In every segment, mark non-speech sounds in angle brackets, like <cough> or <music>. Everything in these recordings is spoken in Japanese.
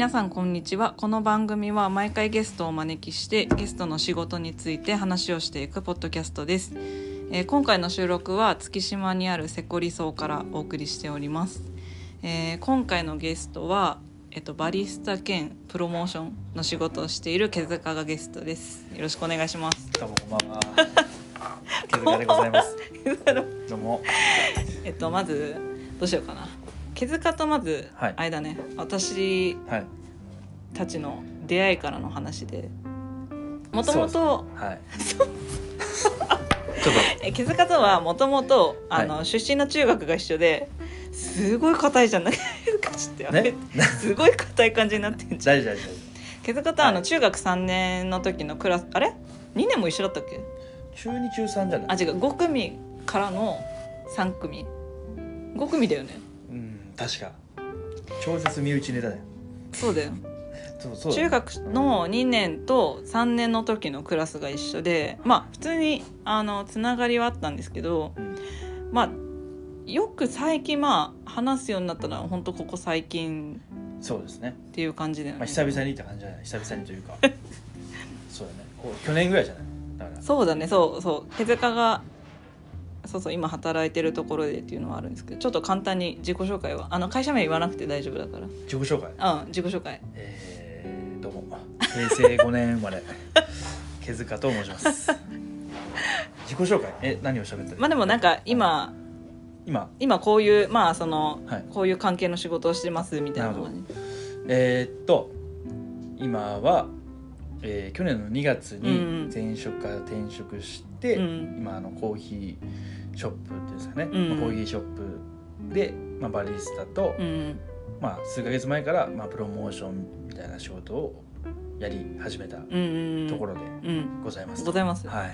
皆さんこんにちは。この番組は毎回ゲストをお招きしてゲストの仕事について話をしていくポッドキャストです、えー今回の収録は月島にあるセコリ荘からお送りしております、えー今回のゲストはえっと、バリスタ兼プロモーションの仕事をしている毛塚がゲストです。よろしくお願いします。どうもこんばんは。<laughs> 毛塚でございます。どうも。えっとまずどうしようかな毛塚とまずはい。あれだね、私はい。たちの出会いからの話で。もともそとはい。ちょっ <laughs> え毛塚とはもともとあの、は出身の中学が一緒ですごい硬いじゃないかちょっとやめて、ね。すごい硬い感じになってんとじゃん。大丈夫大丈毛塚とはあのはい。中学3年の時のクラスあれ？2年も一緒だったっけ？夫。中二中三じゃない？あ違う5組からの3組。5組だよね。うん確か。超絶身内ネタだよ。そうだよそうそう。中学の2年と3年の時のクラスが一緒でまあ普通にあのつながりはあったんですけどうん。まあよく最近まあ話すようになったのは本当ここ最近そうですね。っていう感じだよね、まあ久々にって感じじゃない？久々にというか。<laughs> そうだね。こう去年ぐらいじゃない？そうだねそうそう手塚がそうそう今働いてるところでっていうのはあるんですけどちょっと簡単に自己紹介はあの会社名言わなくて大丈夫だから自己紹介？うん自己紹介えー、どうも。平成5年生まれ。毛塚と申します。<laughs> 自己紹介？え何を喋った？まあでもなんか今今？今こういうまあその、はいこういう関係の仕事をしてますみたいなのがねえーっと今は、えー去年の2月に前職から転職して、うん。今あのコーヒーショップっていうんですかね、うん。まあコーヒーショップで、まあ、バリスタと、うん。まあ、数ヶ月前から、まあ、プロモーションみたいな仕事をやり始めたところでうん。ございます。ございます。はい、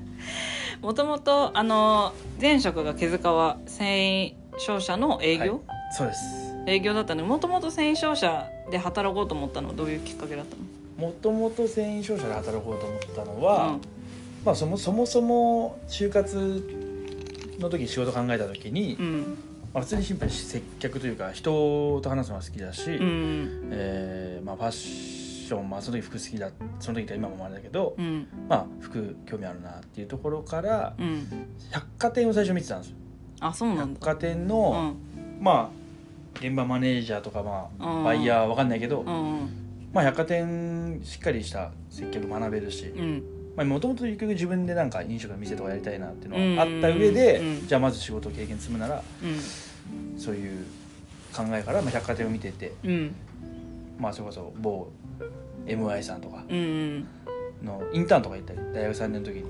<laughs> もともとあの前職が毛塚は繊維商社の営業、はい。そうです。営業だったのでもともと繊維商社で働こうと思ったのはどういうきっかけだったの？もともと繊維商社で働こうと思ったのは、うん。まあ、そもそもそも就活の時仕事考えた時に、うん。まあ、普通にシンプルに接客というか人と話すのが好きだし、うん。えーまあ、ファッション、まあ、その時服好きだその時と今もあれだけど、うん。まあ、服興味あるなっていうところからうん。百貨店を最初見てたんですよ。あそうなんだ。百貨店うの、ん。まあ現場マネージャーとか、まあうん。バイヤーわかんないけど、うんまあ、百貨店しっかりした接客学べるしうん。もともと結局自分でなんか飲食の店とかやりたいなっていうのがあった上で、うん。じゃあまず仕事経験積むならうん。そういう考えから、まあ、百貨店を見ててうん。まあそれこそ某 MI さんとかのインターンとか行ったり大学3年の時に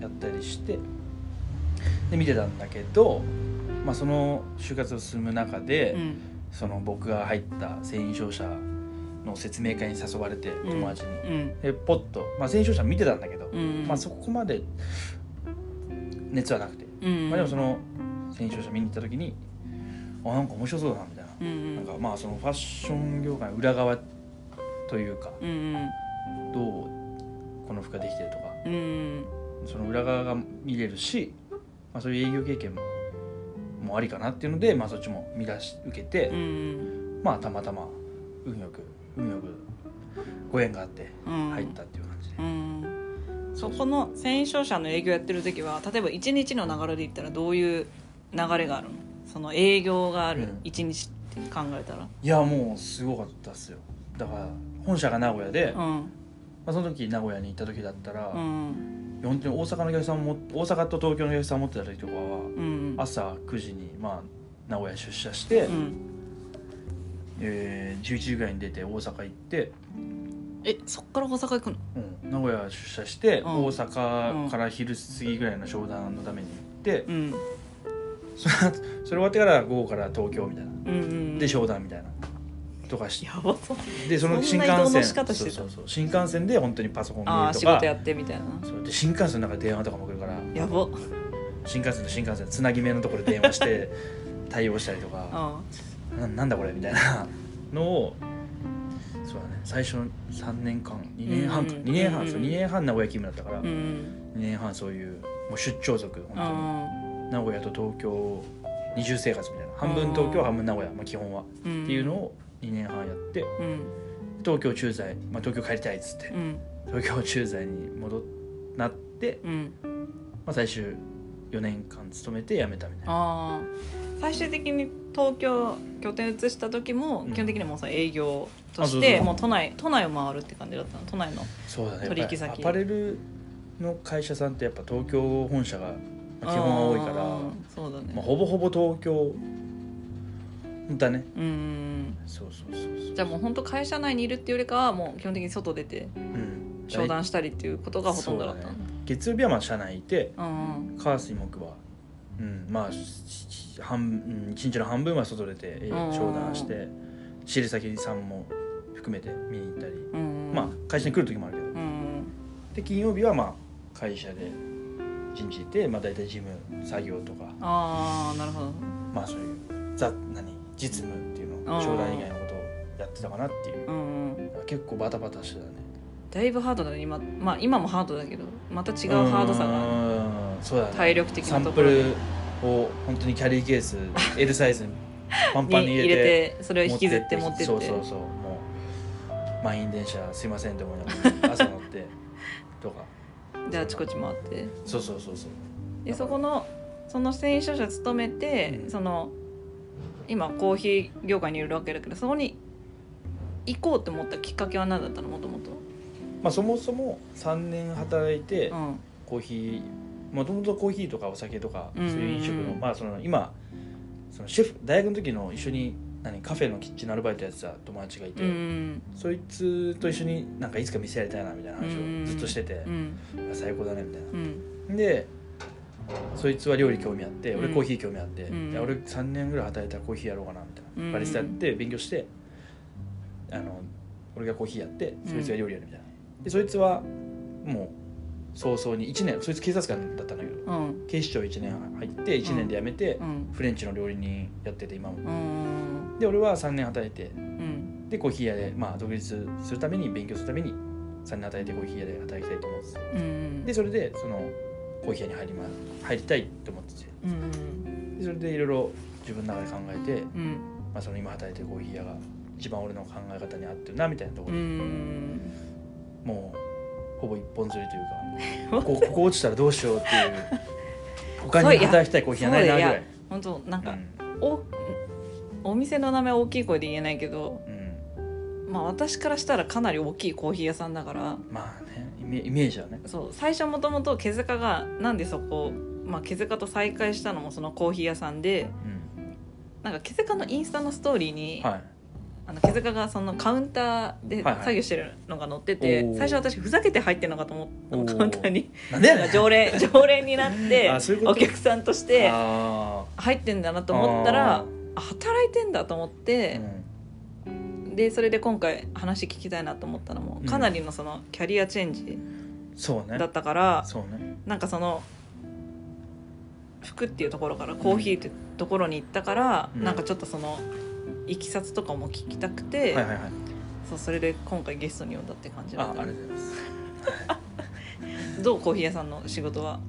やったりしてで見てたんだけど、まあ、その就活を進む中で、うん。その僕が入った繊維商社の説明会に誘われてうん。友達に、うん。でポッと、まあ、繊維商社見てたんだけど、うんまあ、そこまで熱はなくて、うんまあ、でもその繊維商社見に行った時にあなんか面白そうだなみたいな。うんうん。なんかまあそのファッション業界の裏側というかうんうん。どうこの服ができてるとかうんその裏側が見れるし、まあ、そういう営業経験ももありかなっていうので、まあ、そっちも見出し受けて、うん。まあたまたま運よく運よくご縁があってうん。入ったっていう感じで、うん。そこの繊維商社の営業やってる時は例えば一日の流れで言ったらどういう流れがあるの？その営業があるうん。一日って考えたら？いやもうすごかったっすよ。だから本社が名古屋で、まうん。あ、その時名古屋に行った時だったら、うん。本当に大阪のお客さんも大阪と東京のお客さん持ってた時とかはうん。朝9時にまあ名古屋出社して、うんえー11時ぐらいに出て大阪行って、えそっから大阪行くの？うん、名古屋出社して、うん。大阪から昼過ぎぐらいの商談のために行って、うん。その後それ終わってから午後から東京みたいな。うんうんで商談みたいな。とかしてやばそう。でその新幹そんな移動の線。仕方してた？そうそうそう。新幹線で本当にパソコン見あると仕事やってみたいな。そう。で新幹線の中で電話とかも来るから。やば。新幹線と新幹線つなぎ目のところで電話して対応したりとか。あななんだこれみたいな。のをそうだね。最初の3年間2年半か、うん2年半、うんそう2年半名古屋勤務だったから、うん2年半そういうもう出張族本当に。あ名古屋と東京二重生活みたいな。半分東京半分名古屋、まあ、基本は、うんっていうのを2年半やって。うん。東京駐在、まあ、東京帰りたいっつって。うん。東京駐在に戻っなって、うん。まあ、最終4年間勤めて辞めたみたいな最終的に東京拠点移した時もうん。基本的にもうその営業としてもう都内都内を回るって感じだったの？都内のそうだね。取引先やっぱりアパレルの会社さんってやっぱ東京本社がまあ基本は多いからそうだね、まあ、ほぼほぼ東京だね。うんそうそうそうそう。じゃあもう本当会社内にいるっていうよりかはもう基本的に外出てうん。商談したりっていうことがほとんどだったう。だね月曜日はまあ社内いてうん火水木は。うん。まあ半うん一日の半分は外出て商談して仕入れ先さんも含めて見に行ったり、うんまあ会社に来る時もあるけど。うんで金曜日はまあ会社で一日いて、まあ、大体事務作業とか。ああなるほど。まあそういうザ何実務っていうのうん。商談以外のことをやってたかなっていう。結構バタバタしてたね。だいぶハードだね今。まあ今もハードだけどまた違うハードさがうん。そうだね。体力的サンプなところで。ルを本当にキャリーケース <laughs> L サイズにパンにパンに入れて入れてそれを引きずって持ってってそうそうそうもう満員電車すいませんって思いながら朝乗って <laughs> とか。であちこち回って。そうそうそうそう。でそこのその繊維商社勤めて、うん。その今コーヒー業界にいるわけだけどそこに行こうって思ったきっかけは何だったの？もともと。まあそもそも3年働いてうん。コーヒーもともとコーヒーとかお酒とかそういう飲食の、うんまあその今そのシェフ大学の時の一緒に何カフェのキッチンのアルバイトやってた友達がいて、うんそいつと一緒になんかいつか店やりたいなみたいな話うんをずっとしててう、ん。最高だねみたいうん。なでそいつは料理興味あってうん。俺コーヒー興味あって、うんで俺3年ぐらい働いたらコーヒーやろうかなみたいな、うんバリスタやって勉強してあの俺がコーヒーやってそいつが料理やるみたいな。でそいつはもう早々に1年そいつ警察官だったんだけどうん。警視庁1年入って1年で辞めて、うん。フレンチの料理人やってて今も。うんで俺は3年働いて。うん。でコーヒー屋で、まあ、独立するために勉強するために3年働いてコーヒー屋で働きたいと思って。てうん。でそれでそのコーヒー屋に入り,、ま、入りたいと思ってて。うんでそれでいろいろ自分の中で考えて、うん。まあ、その今働いてるコーヒー屋が一番俺の考え方に合ってるなみたいなとこうろで、ん。もうほぼ一本釣りというか <laughs> こここ落ちたらどうしようっていう他に働きたいコーヒー屋ないなぐらい。本当なんか、うんおお店の名前大きい声で言えないけどうん。まあ私からしたらかなり大きいコーヒー屋さんだから。まあねイメイメージはね。そう最初もともと毛塚がなんでそこ、まあ、毛塚と再会したのもそのコーヒー屋さんでうん。なんか毛塚のインスタのストーリーに、はいあの毛塚がそのカウンターではいはい。作業してるのが載ってて、おー。最初私ふざけて入ってるのかと思ったの。カウンターに。なんで常連常連になってお客さんとしてあ入ってんだなと思ったら働いてんだと思っーてう、ん。でそれで今回話聞きたいなと思ったのもうん。かなりのそのキャリアチェンジだったから、そうね。なんかその服っていうところからコーヒーっていうところに行ったから、うん。なんかちょっとそのいきさつとかも聞きたくて、はいはいはい。そうそれで今回ゲストに呼んだって感じだったあありがとうございます。どうコーヒー屋さんの仕事は？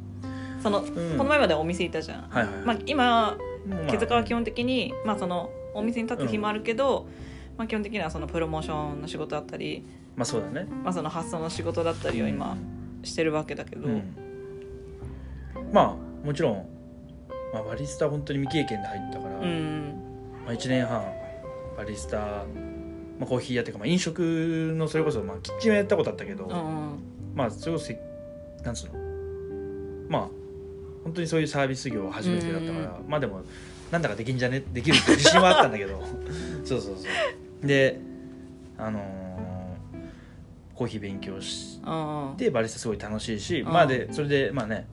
その、ん。この前までお店いたじゃん、はいはいまあ、今もうまあ毛塚は基本的に、まあ、そのお店に立つ日もあるけど、まあ、基本的にはそのプロモーションの仕事だったり、まあそうだね。まあ、その発送の仕事だったりを今してるわけだけど、うん。まあもちろん、まあ、バリスタ本当に未経験で入ったから、うん。まあ、1年半バリスタ、まあ、コーヒー屋っていうか、まあ、飲食のそれこそ、まあ、キッチンはやったことあったけど、うんまあそれこそせなんつうの？まあ本当にそういうサービス業初めてだったから、まあでもなんだかできんじゃね？できるって自信はあったんだけど。<laughs> そうそうそう。であのーコーヒー勉強しうんてバリスタすごい楽しいし、うん。まあでそれでまあね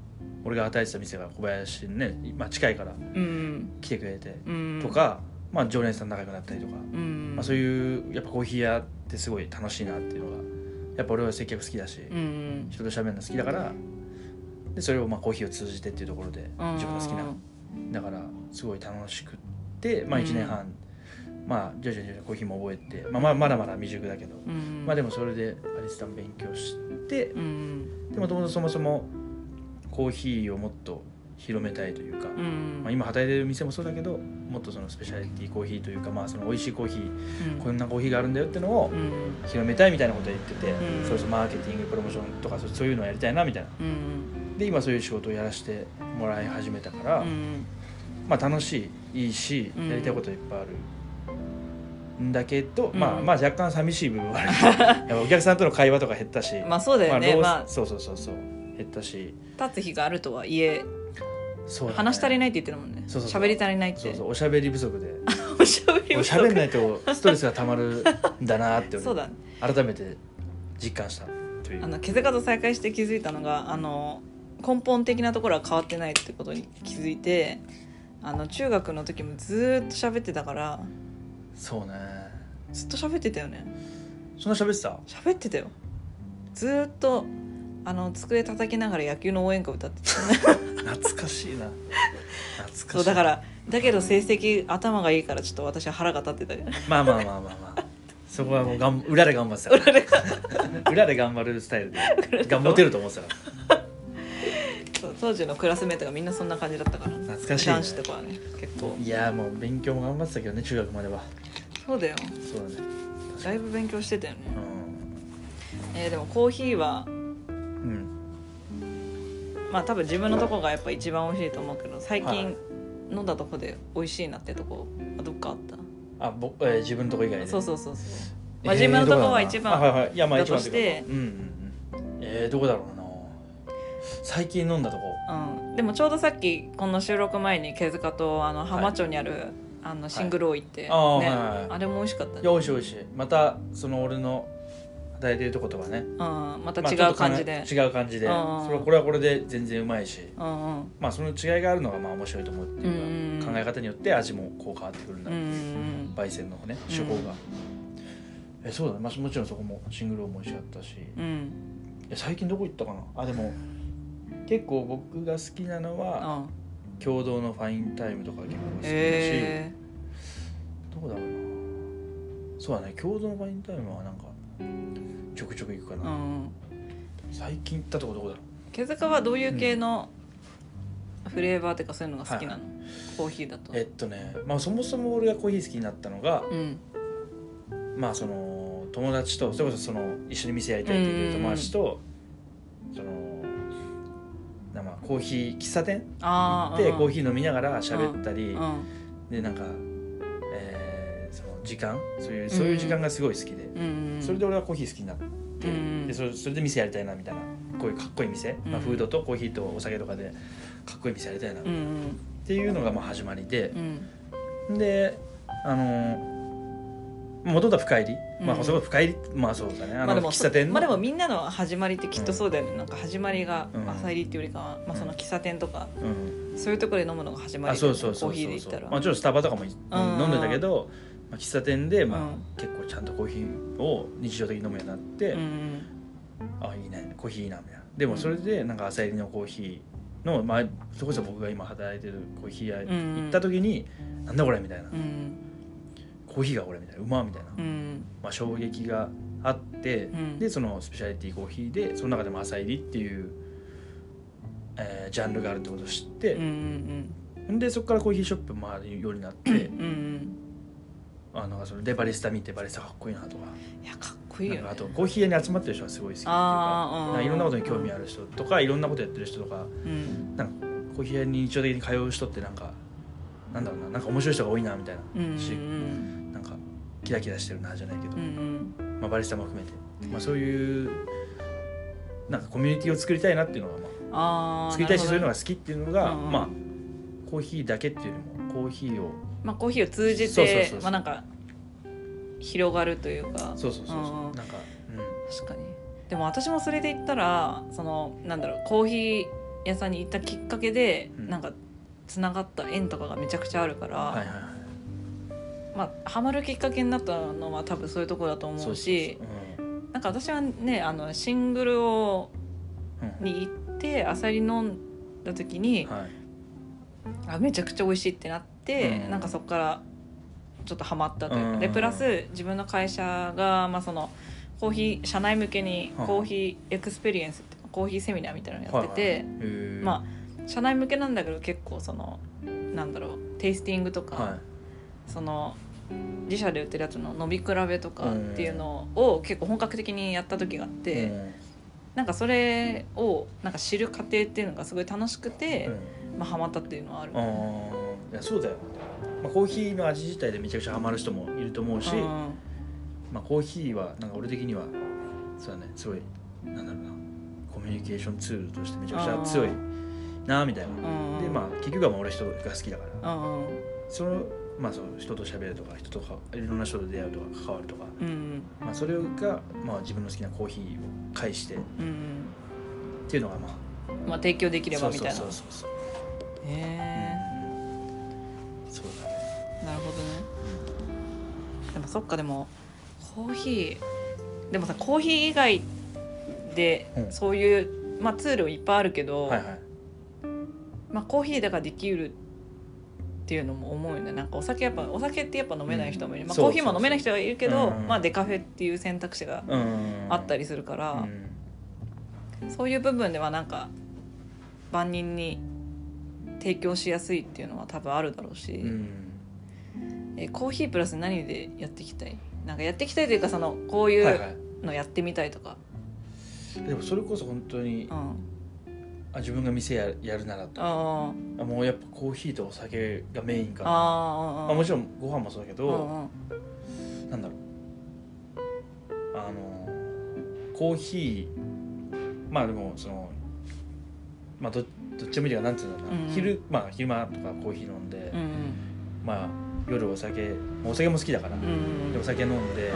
俺が働いてた店が小林にね、まあ、近いからうん来てくれて、うん。とか、まあ、常連さん仲良くなったりとか、うん。まあ、そういうやっぱコーヒー屋ってすごい楽しいなっていうのがやっぱ俺は接客好きだし、うん人と喋るの好きだからでそれをまあコーヒーを通じてっていうところでうん。自分の好きな。だからすごい楽しくって、まあ、うん。1年半、まあ徐々に徐々にコーヒーも覚えて、まあ、まだまだ未熟だけど、うん。まあでもそれでアリスタも勉強してうん。でもともとそもそもコーヒーをもっと広めたいというか、うん。まあ、今働いてる店もそうだけどももっとそのスペシャリティコーヒーというかまあその美味しいコーヒーうん。こんなコーヒーがあるんだよってのをうん。広めたいみたいなことを言ってて、うん。それこそマーケティングプロモーションとかそういうのをやりたいなみたいな。うんで今そういう仕事をやらせてもらい始めたから、うん。まあ楽しいいいしうん。やりたいこといっぱいある。んだけど、うん。まあまあ若干寂しい部分はある。<laughs> やっぱお客さんとの会話とか減ったし。まあそうだよね。まあ。そうそうそうそう減ったし。立つ日があるとはいえそうだね。話し足りないって言ってるもんね。そうそうそう。喋り足りないって。そうそう。おしゃべり不足で。<laughs> おしゃべり不足。喋んないとストレスがたまるんだなって俺 <laughs> そうだ改めて実感したという。あの毛塚と再会して気づいたのがあの根本的なところは変わってないってことに気づいてあの中学の時もずーっと喋ってたから。そうね。ずっと喋ってたよね。そんな喋ってた？喋ってたよ。ずーっとあの机叩きながら野球の応援歌歌ってた。懐かしいな。懐かしい。そうだからだけど成績頭がいいからちょっと私は腹が立ってたよ。ねまあまあまあまあまあ。そこはもうがん裏で頑張ってた。から裏で頑張るスタイルで。頑張ってると思ってた。当時のクラスメートがみんなそんな感じだったから。懐かしい。ね男子とかはね結構。いやもう勉強も頑張ってたけどね中学までは。そうだよ。そうだね。だいぶ勉強してたよね、うえーでもコーヒーはん、うん、まあ多分自分のとこがやっぱ一番美味しいと思うけど最はい近飲んだとこで美味しいなってとこはどっかあった？あぼ、えー自分のとこ以外で？そうそうそうそう、まあ、自分のとこは一番あはいはいい。やまあだ一番としてうんうんうん。えー、どこだろうな。最近飲んだとこ。うん、でもちょうどさっきこの収録前に毛塚とあの浜町にある、あのシングルを行って、あーね。はいはいはい。あれも美味しかったね。いや美味しい美味しい。またその俺の働いてるとことかね。うん、またまあ違う感じで、違う感じで。うんそれはこれはこれで全然うまいし。まあその違いがあるのがまあ面白いと思うっていうか、うん考え方によって味もこう変わってくるんだ、うんうん。焙煎のね手法が、えそうだね、まあ、もちろんそこもシングルも美味しかったし。最近どこ行ったかな？あでも結構僕が好きなのはうん。共同のファインタイムとか結構好きだし、へどこだろうな。そうだね。共同のファインタイムはなんかちょくちょく行くかな、えうん。最近行ったとこどこだろ毛塚はどういう系のフレーバーっていうかそういうのが好きなの、コーヒーだと。うえっとね、まあ、そもそも俺がコーヒー好きになったのが、うん。まあその友達とそれこそその一緒に店やりたいっていう友達と、そのなまあコーヒー喫茶店？ああでコーヒー飲みながら喋ったり、うん。でなんか、時間そういうそういう時間がすごい好きで、うんそれで俺はコーヒー好きになって、うんでそれそれで店やりたいなみたいな。こういうかっこいい店、まあ、うん。フードとコーヒーとお酒とかでかっこいい店やりたいな。っうんうん。ていうのがまあ始まりで。う、ん。であのもともとは深入り、まうん。あそこ深入り。まあそうだね。あの喫茶店の、まあでもみんなの始まりってきっとそうだよね、なんか始まりがうん。朝入りっていうよりかは、まあ、その喫茶店とか、うん、そういうところで飲むのが始まりあそうそうそうコーヒーで言ったら、まあ、ちろんスタバとかも飲んでたけど、まあ、喫茶店で、まあうん。結構ちゃんとコーヒーを日常的に飲むようになって、うんあいいねコーヒーいいなみたいな。でもそれでなんか朝入りのコーヒーの、まあ、それこそ僕が今働いてるコーヒー屋うん行った時に、なんだこれみたいな、うん。コーヒーがこれみたいな。うまみたいな、うん。まあ、衝撃があって、うん。でそのスペシャリティコーヒーでその中でも朝入りっていう、えージャンルがあるってことを知ってうんう、んでそこからコーヒーショップ回るようになって、うんうんあのそれでバリスタ見てバリスタかっこいいなとか。いやかっこいいよ、ね、あとコーヒー屋に集まってる人がすごい好きっていうかいろんなことに興味ある人とかいろんなことやってる人とかうん。なんかコーヒー屋に日常的に通う人ってなんかなんだろうななんか面白い人が多いなみたいな、うんうんしなんかキラキラしてるなじゃないけど、うんうん。まあ、バリスタも含めて、まあ、そういうなんかコミュニティを作りたいなっていうのが、まあ作りたいしそういうのがが好きっていうのが、まあコーヒーだけっていうよりもコーヒーをまあコーヒーを通じてまあなんか広がるというか。そうそうそうそう、うんうん。なんか、確かに。でも私もそれで言ったらそのなんだろうコーヒー屋さんに行ったきっかけで、うん。なんかつながった縁とかがめちゃくちゃあるから、うん、はいはいはい。まあハマるきっかけになったのは多分そういうところだと思うしそうそうそうなんか私はねあのシングルをうん。に行ってアサリ飲んだ時に、はい。あめちゃくちゃ美味しいってなって、うん。なんかそこからちょっとハマったというか、うん。でプラス自分の会社が、まあ、そのコーヒー社内向けにはい。コーヒーエクスペリエンスってコーヒーセミナーみたいなのやってて、はいまあ社内向けなんだけど結構そのなんだろうテイスティングとか、はその自社で売ってるやつの飲み比べとかっていうのを結構本格的にやった時があって、なんかそれをなんか知る過程っていうのがすごい楽しくて、うん。まあハマったっていうのはある。いやそうだよ、まあ、コーヒーの味自体でめちゃくちゃハマる人もいると思うし、うん。まあ、コーヒーはなんか俺的にはそうだねすごいなんだろうなコミュニケーションツールとしてめちゃくちゃ強いなみたいな、うん。でまあ結局はまあ俺人が好きだから、うん。そのまあそう人と喋るとか人とかいろんな人と出会うとか関わるとか、うんまあ、それが、まあ、自分の好きなコーヒーを介してっうんていうのがまあまあ提供できればみたいなそうそうそうそうへえなるほどね。でもそっかでもコーヒー。でもさコーヒー以外でうん。そういう、まあ、ツールいっぱいあるけど、はいはい。まあ、コーヒーだからできるっていうのも思うよね。なんかお酒やっぱお酒ってやっぱ飲めない人もいる、まあ、うん。そうコーヒーも飲めない人はいるけど、うん。まあ、デカフェっていう選択肢がうん。あったりするから、うん。そういう部分ではなんか万人に提供しやすいっていうのは多分あるだろうし、うんえコーヒープラス何でやっていきたい？なんかやっていきたいというかそのこういはいうはい。のやってみたいとか、でもそれこそ本当にうん、あ自分が店ややるならと。ああ。もうやっぱコーヒーとお酒がメインかあなあまあ、もちろんご飯もそうだけうんど、うん。なんだろう。あのコーヒーまあでもそのまあどどっちもいいかなんていうんだろうな、うん昼まあ昼間とかコーヒー飲んで、うん。まあ夜お酒お酒も好きだから、うん。でお酒飲んで、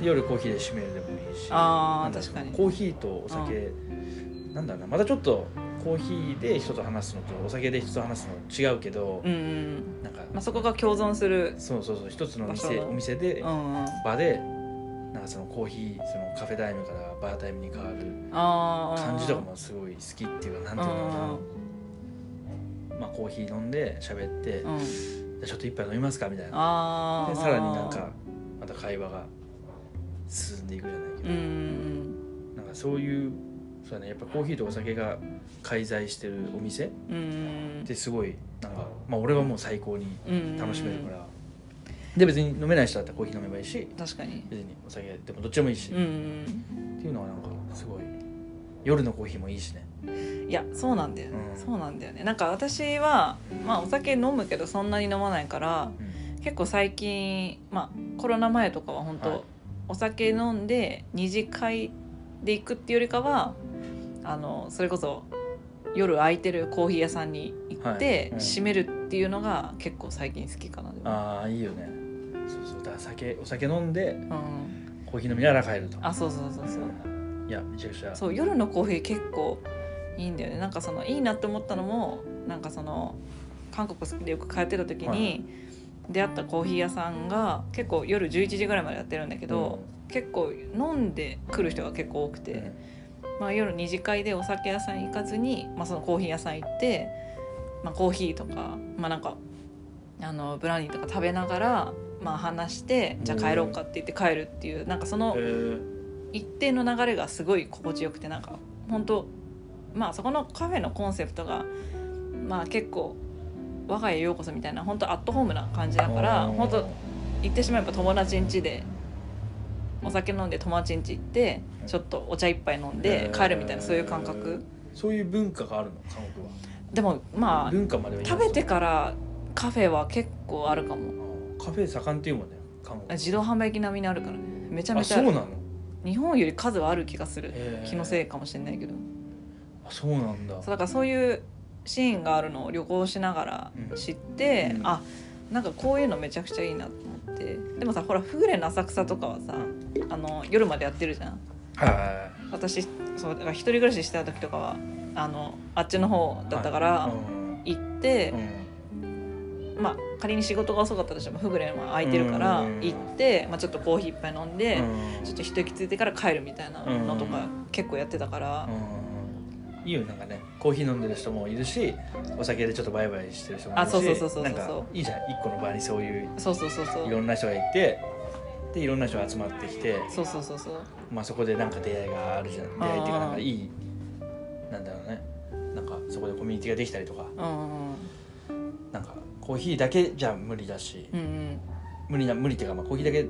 うん。夜コーヒーで締めるでもいいしあ確かに。コーヒーとお酒、なんだろうなまたちょっとコーヒーで人と話すのとお酒で人と話すの違うけど、うんうんなんか、まあ、そこが共存する、そうそうそう一つの店お店で、うんうん、場でなんかそのコーヒーそのカフェタイムからバータイムに変わる感じとかもすごい好きっていうかなんていうのかな。まあコーヒー飲んで喋って、うんうんじゃあちょっと一杯飲みますかみたいな。でさらになんかまた会話が進んでいくじゃないけど、うんうんなんかそういうそうだね。やっぱコーヒーとお酒が介在してるお店ってすごいなんかまあ俺はもう最高にうん楽しめるから、で別に飲めない人だったらコーヒー飲めばいいし確かに。別にお酒でもどっちでもいいし、っていうのはなんかすごい夜のコーヒーもいいしねいやそうなんだよね、うん。そうなんだよね。なんか私はまあお酒飲むけどそんなに飲まないから結構最近まあコロナ前とかは本当、はい。お酒飲んで二次会で行くっていうよりかはあのそれこそ夜空いてるコーヒー屋さんに行って、閉めるっていうのが結構最近好きかなでも。ああいいよね。そうそう。だから酒お酒飲んでうん、コーヒー飲みながら帰ると。あそうそうそうそう。いやめちゃくちゃ。そう夜のコーヒー結構いいんだよね。なんかそのいいなって思ったのもなんかその韓国好きでよく帰ってた時に出会ったコーヒー屋さんが結構夜11時ぐらいまでやってるんだけど、結構飲んで来る人が結構多くて、うん。まあ、夜二次会でお酒屋さん行かずに、まあ、そのコーヒー屋さん行って、まあ、コーヒーとかまあなんかあのブラウニーとか食べながら、まあ、話してじゃあ帰ろうかって言って帰るっていうなんかそのえー。一定の流れがすごい心地よくてなんか本当まあそこのカフェのコンセプトがまあ結構我が家ようこそみたいな本当アットホームな感じだから本当言ってしまえば友達ん家でお酒飲んで友達ん家行ってちょっとお茶一杯飲んで帰るみたいなそういう感覚。そういう文化があるの？韓国は。でもまあ文化までは食べてからカフェは結構あるかも。カフェ盛んっていうもんね韓国。自動販売機並みにあるから。ねめちゃめちゃそうなの？日本より数はある気がする。気のせいかもしれないけど。あそうなんだ。そうだからそういうシーンがあるのを旅行しながら知って、うん。あなんかこういうのめちゃくちゃいいなと思って。でもさほらフグレの浅草とかはさあの夜までやってるじゃん。は私そうだから一人暮らししてた時とかはあのあっちの方いだったから、うん。行ってう、ん。まあ仮に仕事が遅かったとしてもフグレンは空いてるからうん。行って、まあ、ちょっとコーヒー一杯飲んで、うん。ちょっと一息ついてから帰るみたいなのとか結構やってたから、うんいいよねなんかねコーヒー飲んでる人もいるしお酒でちょっとバイバイしてる人もいるしあそうそうそうそうなんかいいじゃん。一個の場にそういうそうそうそうそう。いろんな人がいてでいろんな人が集まってきてそうそうそうそう。まあそこでなんか出会いがあるじゃん。出会いっていうかなんかいいなんだろうね。なんかそこでコミュニティができたりとか。うんうんうん。なんかコーヒーだけじゃ無理だし、うんうん。無理な無理っていうか、まあ、コーヒーだけ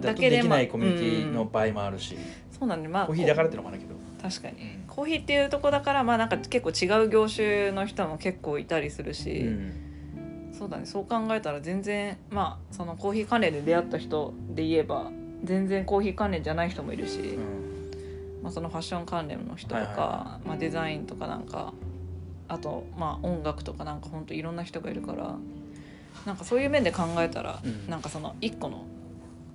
だとできないまあコミュニティの場合もあるし、そうなんでまあコーヒーだからっていうのもあるけど、確かに。うんコーヒーっていうとこだからまあなんか結構違う業種の人も結構いたりするし、うん。そうだね。そう考えたら全然まあそのコーヒー関連で出会った人で言えば全然コーヒー関連じゃない人もいるし、うん。まあ、そのファッション関連の人とか、はいはい。はまあ、デザインとかなんかあとまあ音楽とかなんかほんといろんな人がいるからなんかそういう面で考えたら、うん。なんかその一個の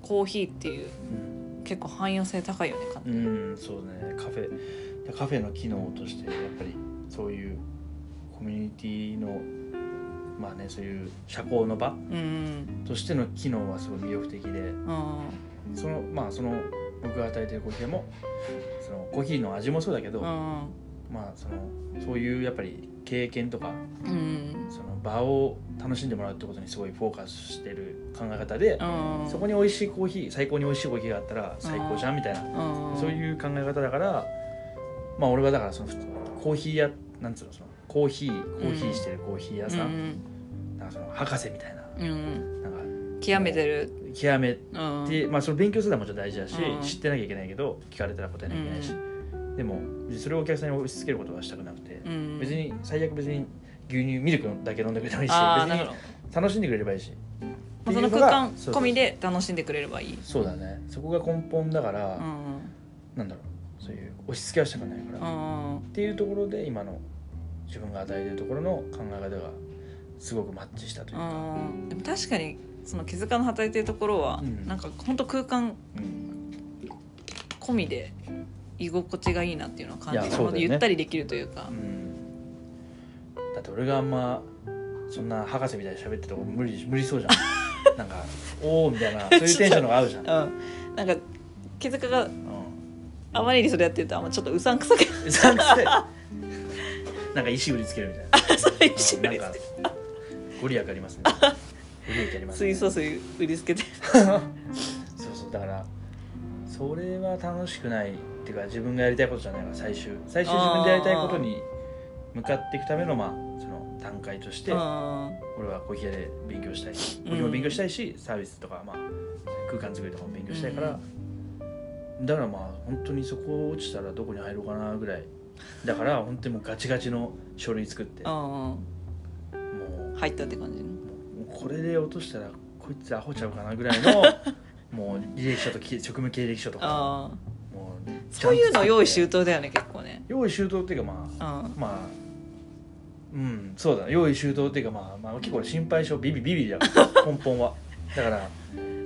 コーヒーっていううん。結構汎用性高いよね感じ、うん、そうね。カフェカフェの機能としてやっぱりそういうコミュニティのまあねそういう社交の場うんとしての機能はすごい魅力的でうんそのまあその僕が与えてるコーヒーもそのコーヒーの味もそうだけど、うんまあそのそういうやっぱり経験とかうんその場を楽しんでもらうってことにすごいフォーカスしてる考え方で、うんそこに美味しいコーヒー最高に美味しいコーヒーがあったら最高じゃんみたいな、うん。そういう考え方だからまあ俺はだからそのコーヒー屋なんつうのそのコーヒーコーヒーしてるコーヒー屋さん、うんなんかその博士みたいな。うんなんか極めてる。極めうんて、まあその勉強するのはもちろん大事だし、うん知ってなきゃいけないけど聞かれたら答えなきゃいけないし、でもそれをお客さんに押し付けることはしたくなくて、うん別に最悪別に牛乳ミルクだけ飲んでくれてもいいし別に楽しんでくれればいいし。まあ、その空間込みで楽しんでくれればいい。そうだね。そこが根本だから、うん。なんだろうそういう押し付けはしたくないから、っうん。ていうところで今の自分が与えてるところの考え方がすごくマッチしたというか、うんでも確かにその気づかの働いてるところは、うん。なんか本当空間うん込みで居心地がいいなっていうのを感じる、いやそうだよね。ゆったりできるというか。う、ん。だって俺があんまそんな博士みたいに喋ってたとこ無理無理そうじゃん。<laughs> なんかおおみたいなそういうテンションのが合うじゃん、うん、なんか気づかがうあまりにそれやってるとあんまちょっとうさんくさくん、さんつってなんか石売りつけるみたいな。そういうしうんなんかご利益ありますね。ご利益ありますね。水素水売りつけて。<laughs> そうそうだからそれは楽しくないっていうか自分がやりたいことじゃないから最終。最終自分でやりたいことに向かっていくためのまあその段階としてうん俺はコーヒー屋で勉強したいしコーヒーも勉強したいし、サービスとかまあ空間作りとかも勉強したいから、だからまあ本当にそこ落ちたらどこに入ろうかなぐらいだから本当にもうガチガチの書類作ってもう入ったって感じの。もうこれで落としたらこいつアホちゃうかなぐらいの <laughs> もう履歴書とき職務経歴書とか。あもうそういうの用意周到到だよね結構ね。用意周到っていうかまあうん。まあうんそうだね。用意周到っていうかまあ、まあ、結構心配性ビビビビリだから根本は。だから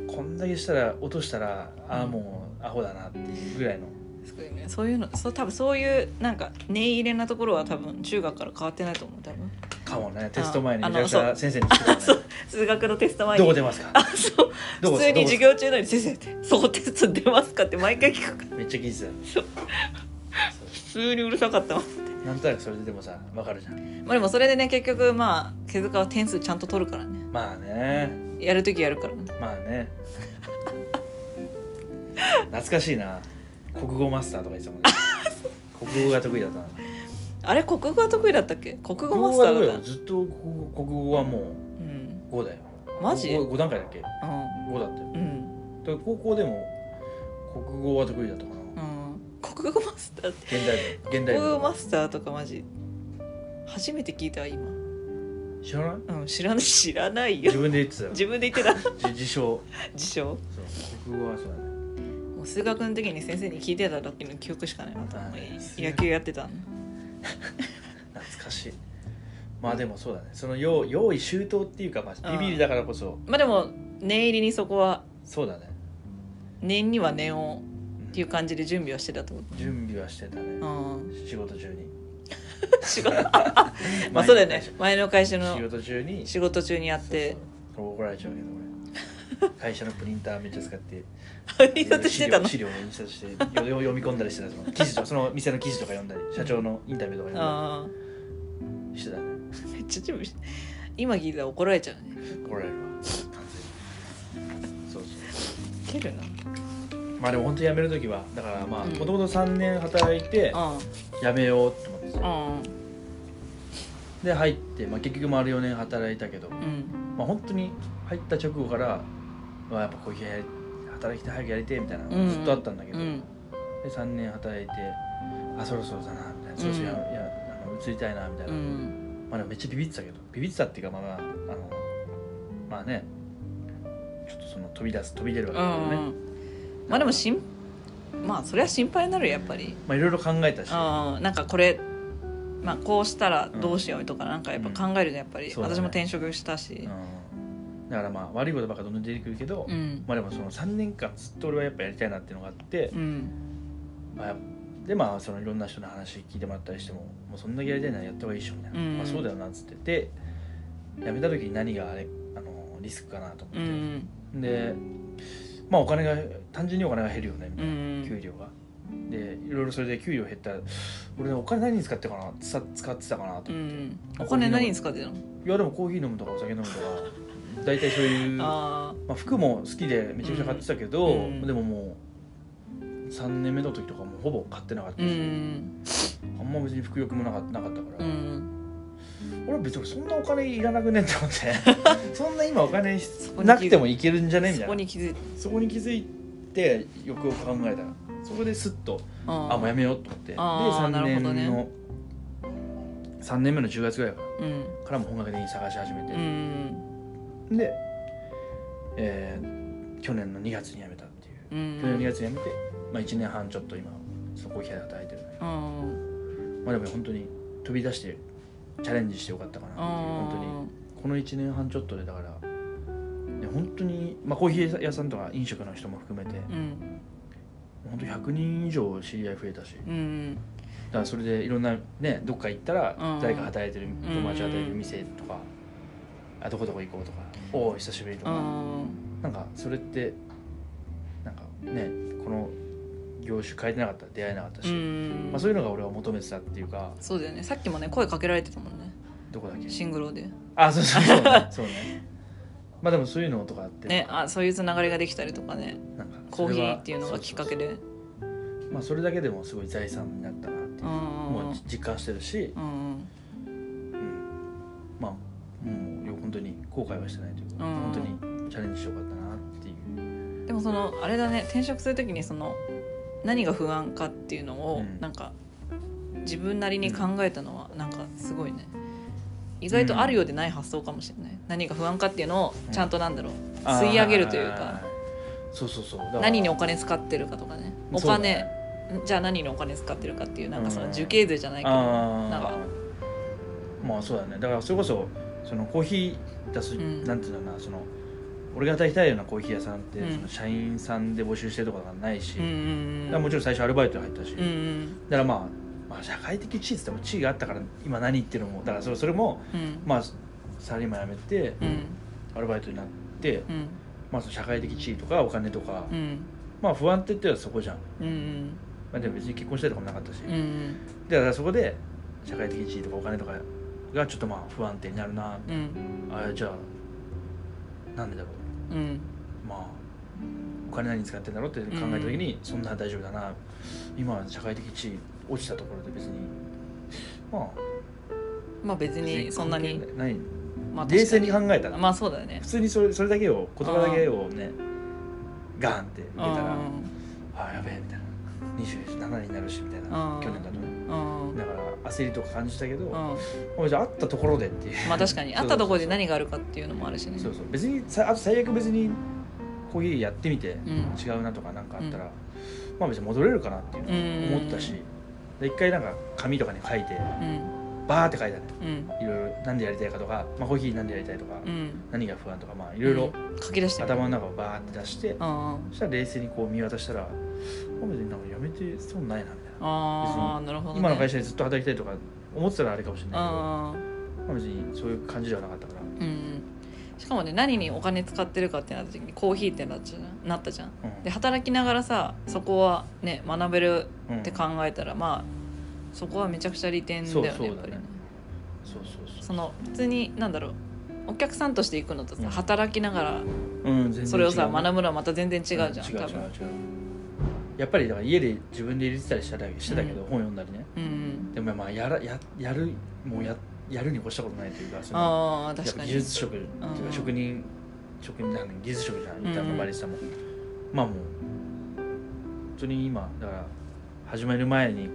こんだけしたら落としたらああもうアホだなっていうぐらいの。すごいね。そういうのそう多分そういうなんか念入れなところは多分中学から変わってないと思う多分。かもね。テスト前にあめちゃくちゃ先生に聞くからそう。ね数学のテスト前に。どこ出ますか？あそう。普通に授業中なのに先生って「そこテスト出ますか?」って毎回聞くから。めっちゃ聞いてそう。普通にうるさかったもんなんとなくそれででもさわかるじゃん。まあでもそれでね結局まあ手塚は点数ちゃんと取るからね。まあね。やる時やるからね。まあね懐かしいな。国語マスターとか言ってたもんね。国語が得意だったな。あれ国語は得意だったっけ？国語国マスターだっよ。ずっと国語国語はもうたうん。5だよ。マジ？5, 段階だっけ？う5だったよ。んうん。だから高校でも国語は得意だったかな。うん。国語マスターって。現代文。現代国語文マスターとかマジ？初めて聞いたわ今。知らない？うん知らない知らないよ。自分で言ってたよ。自分で言ってた。<laughs> 自自称。自称。国語はそうだね数学の時に先生に聞いてた時の記憶しかない野球やってたの。懐かしい。まあでもそうだね。その用用意周到っていうか、まあ、ビビりだからこそ。まあでも念入りにそこはそうだね、念には念をうん。っていう感じで準備はしてたと思う準備はしてたね。うん。仕事中に。<laughs> 仕事。<laughs> まあそうだよね。前の会社の仕事中に。仕事中にやって。怒られちゃうけど。俺会社のプリンターめっちゃ使って <laughs> 印刷してたの？資料を印刷してよよ読み込んだりしてたその記事とその店の記事とか読んだり <laughs> 社長のインタビューとか読んだりしてたねめっちゃ準備して今聞いたら怒られちゃうね。怒られるわ。完全に。そうそ蹴るな。うまあでも本当に辞める時はだからまあうん。もともと3年働いてう辞めようと思ってさんうん。で入って、まあ、結局丸4年働いたけど、うん。まあ本当に入った直後から、まあ、やっぱコーヒーやり働きて早くやりてえみたいなずっとあったんだけど、うん。で3年働いてあそろそろだなみたいな。そろそろや、うんやあの移りたいなみたいな、うん。まあでもめっちゃビビってたけどビビってたっていうかまあまああのまあねちょっとその飛び出す飛び出るわけうだけどね、んまあでもしんまあそれは心配になるよやっぱり。まあいろいろ考えたし、うん。なんかこれまあこうしたらどうしようとかなんかやっぱ考えるじゃんやっぱり、私も転職したし。うん、だからまあ悪いことばっかどんどん出てくるけど、うん。まあでもその3年間ずっと俺はやっぱやりたいなっていうのがあって、うん。まあ、でまあそのいろんな人の話聞いてもらったりしてももうそんだけやりたいならやった方がいいっしょみたいな、うん。まあ、そうだよなっつってて辞めた時に何があれあのリスクかなとう思って、んでまあお金が単純にお金が減るよねみたいな、うん給料が。でいろいろそれで給料減ったら俺お金何に使ってたかなさ使ってたかなとう思って、んお金何に使ってたの？いやでもコーヒー飲むとかお酒飲むとか大体そういうあまあ、服も好きでめちゃくちゃ買ってたけど、うん。でももう3年目の時とかもほぼ買ってなかったうし、ん。あんま別に服欲もなかなかったから、うん。俺は別にそんなお金いらなくねって思って。<laughs> そんな今お金なくてもいけるんじゃねみたそいな。こに気づいそこに気づいてよくよく考えたらそこですっとああもうやめようと思って。であーなるほど3ね。年の、3年目の10月ぐらいかうん。らからも本格的に探し始めうて、んで、えー去年の2月に辞めたっていう。うん。去年の2月に辞めて、まあ、1年半ちょっと今そのコーヒー屋で働いてるんだけどうん。まあでも本当に飛び出してチャレンジしてよかったかなっていう本当に。この1年半ちょっとでだから、ね、本当に、まあ、コーヒー屋さんとか飲食の人も含めてうん。本当100人以上知り合い増えたし。だうん。からそれでいろんなねどっか行ったらうん。誰か働いてる友達が働いてる店とかあどこどこ行こうとかおお久しぶりとうかん。なんかそれってなんかねこの業種変えてなかったら出会えなかったし、うん。まあ、そういうのが俺は求めてたっていうか。そうだよね。さっきもね声かけられてたもんね。どこだっけ？シングロであそうそうそうねそうね。まあでもそういうのとかあって。ねあそういうつながりができたりとかね。なんかコーヒーっていうのがきっかけで。まあそれだけでもすごい財産になったなっていううんもう実感してるし、うん後悔はしてないというか、うん。本当にチャレンジしてよかったなっていう。でもそのあれだね転職するときにその何が不安かっていうのをうん。なんか自分なりに考えたのはなんかすごいね。意外とあるようでない発想かもしれない、何が不安かっていうのをちゃんとなんだろう。吸い上げるというか。そうそうそう。何にお金使ってるかとかね。お金、ね。じゃあ何にお金使ってるかっていうなんかそのうん。樹形図じゃないけどあなんか。ーまあそうだね。だからそれこそそのコーヒー出す、ん。なんていうのかなその俺が働きたいようなコーヒー屋さんって、うん。その社員さんで募集してるところがないし、うんもちろん最初アルバイトで入ったし、うんうんだからまあ、まあ社会的地位っても地位があったから今何っていうのもだからそれそれもうん。まあサラリーマン辞めてうん。アルバイトになって、うん。まあ、その社会的地位とかお金とか、うん。まあ不安って言ったらそこじゃん、うんまあ、でも別に結婚したりとかもなかったし、うんうん。だからそこで社会的地位とかお金とかがちょっとまあ不安定になるな、うん。あじゃあなんでだろう。うん。まあお金何に使ってんだろうって考えた時に、そんな大丈夫だな。今は社会的地位落ちたところで別に。まあ。まあ別にそんなにない。まあ冷静に考えたら、まあそうだよね。普通にそれそれだけを言葉だけをねガーンって受けたらうああやべえみたいな。27になるしみたいな。うん。去年だとねだから焦りとか感じたけど、うん。まあじゃあ会ったところでっていう。まあ確かに。<laughs> 会ったところで何があるかっていうのもあるしね。そうそう。別にさあと最悪別にコーヒーやってみてうん。違うなとかなんかあったら、まあ別に戻れるかなっていう思ったし、で一回なんか紙とかに書いてうん。バーって書いた。ねうん。いろいろ何でやりたいかとか、まあ、コーヒー何でやりたいとか、うん。何が不安とかまあいろいろ書き出して。頭の中をバーって出して、あそしたら冷静にこう見渡したらあ別になんかやめてそうないなみたいなあーなるほどね。今の会社でずっと働きたいとか思ってたらあれかもしれないけど、別にそういう感じではなかったから、ーうん。しかもね何にお金使ってるかってなった時にコーヒーってなっちゃうなったじゃん。うん。で働きながらさそこはね学べるうん。って考えたら、まあそこはめちゃくちゃ利点だよねやっぱり。ねそうそうその普通になんだろうお客さんとして行くのとさ、うん。働きながらそれをさ、学ぶのはまた全然違うじゃん、多分やっぱりだから家で自分で入れてたりしただしてたけど、うん。本読んだりね。うん。でもまあやらややるもうややるに越したことないというかそのああ確かに。技術職っていうかうん。職人職人なん技術職じゃんみたいうんなバリスタも、まあもう本当に今だから始める前に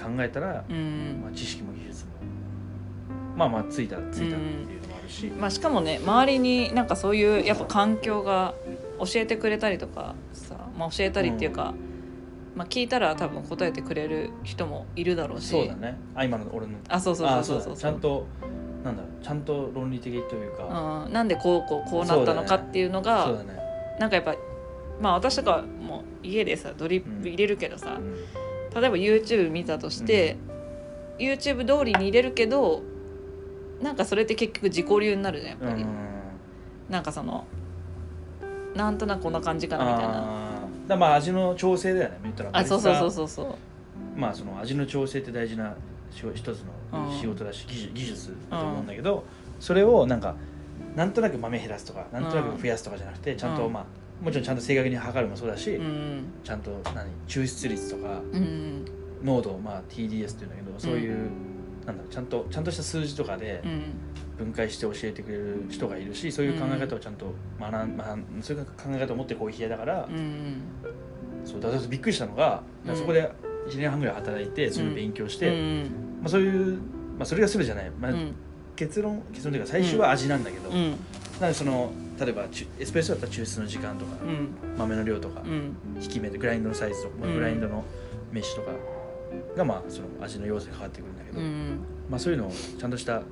考えたら、うん。まあ、知識も技術もまあまあついたついたっていうのもあるし、まあしかもね周りになんかそういうやっぱ環境が教えてくれたりとかさ、まあ、教えたりっていうか、まあ、聞いたら多分答えてくれる人もいるだろうし。そうだね。あ今の俺の。あそうそうあそうそう。ちゃんとなんだろう。ちゃんと論理的というか、うん、なんでこうこうこうなったのかっていうのがそうだね。なんかやっぱまあ私とかも家でさドリップ入れるけどさ、うん。例えば YouTube 見たとして、YouTube 通りに入れるけどなんかそれって結局自己流になるじゃんやっぱり、うん。なんかそのなんとなくこんな感じかなみたいなだまあ味の調整だよねあそうそうそううそうそう。まあその味の調整って大事なし一つのうん。仕事だし、技術技術だと思うんだけど、それをなんかなんとなく豆減らすとかなんとなく増やすとかじゃなくてちゃんとうん。まあもちろんちゃんと正確に測るもそうだし、うん。ちゃんと何抽出率とかうん。濃度まあ TDS っていうんだけどそういう、なんだろうちゃんとちゃんとした数字とかでうん分解して教えてくれる人がいるしそういう考え方をちゃんと学ん、まあ、そういう考え方を持ってるコーヒー屋だから、うんそうだびっくりしたのが、うん。そこで1年半ぐらい働いてそういうの勉強して、うんまあ、そういう、まあ、それが全てじゃない、まあうん。結論結論というか最初は味なんだけど、うん。なのでその例えばエスプレッソだったら抽出の時間とか、うん。豆の量とか、うん。引き目でグラインドのサイズとか、うん。グラインドのメッシュとかがまあその味の要素に変わってくるんだけど、うん。まあ、そういうのをちゃんとした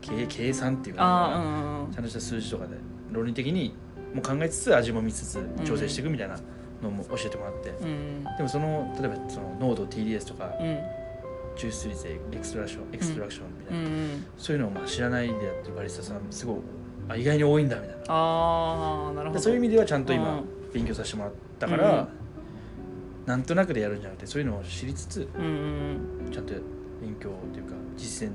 計計算っていうかあちゃんとした数字とかで論理的にもう考えつつ味も見つつ調整していくみたいなのも教えてもらって、うん。うんでもその例えばその濃度 TDS とかうん抽出率エクストラクションエクストラクションみたいな、うん。そういうのをまあ知らないでやってるバリスタさんすごいあ意外に多いんだみたいな。ああなるほど。でそういう意味ではちゃんと今うん。勉強させてもらったから、なんとなくでやるんじゃなくてそういうのを知りつつうんうん。ちゃんと勉強というか実践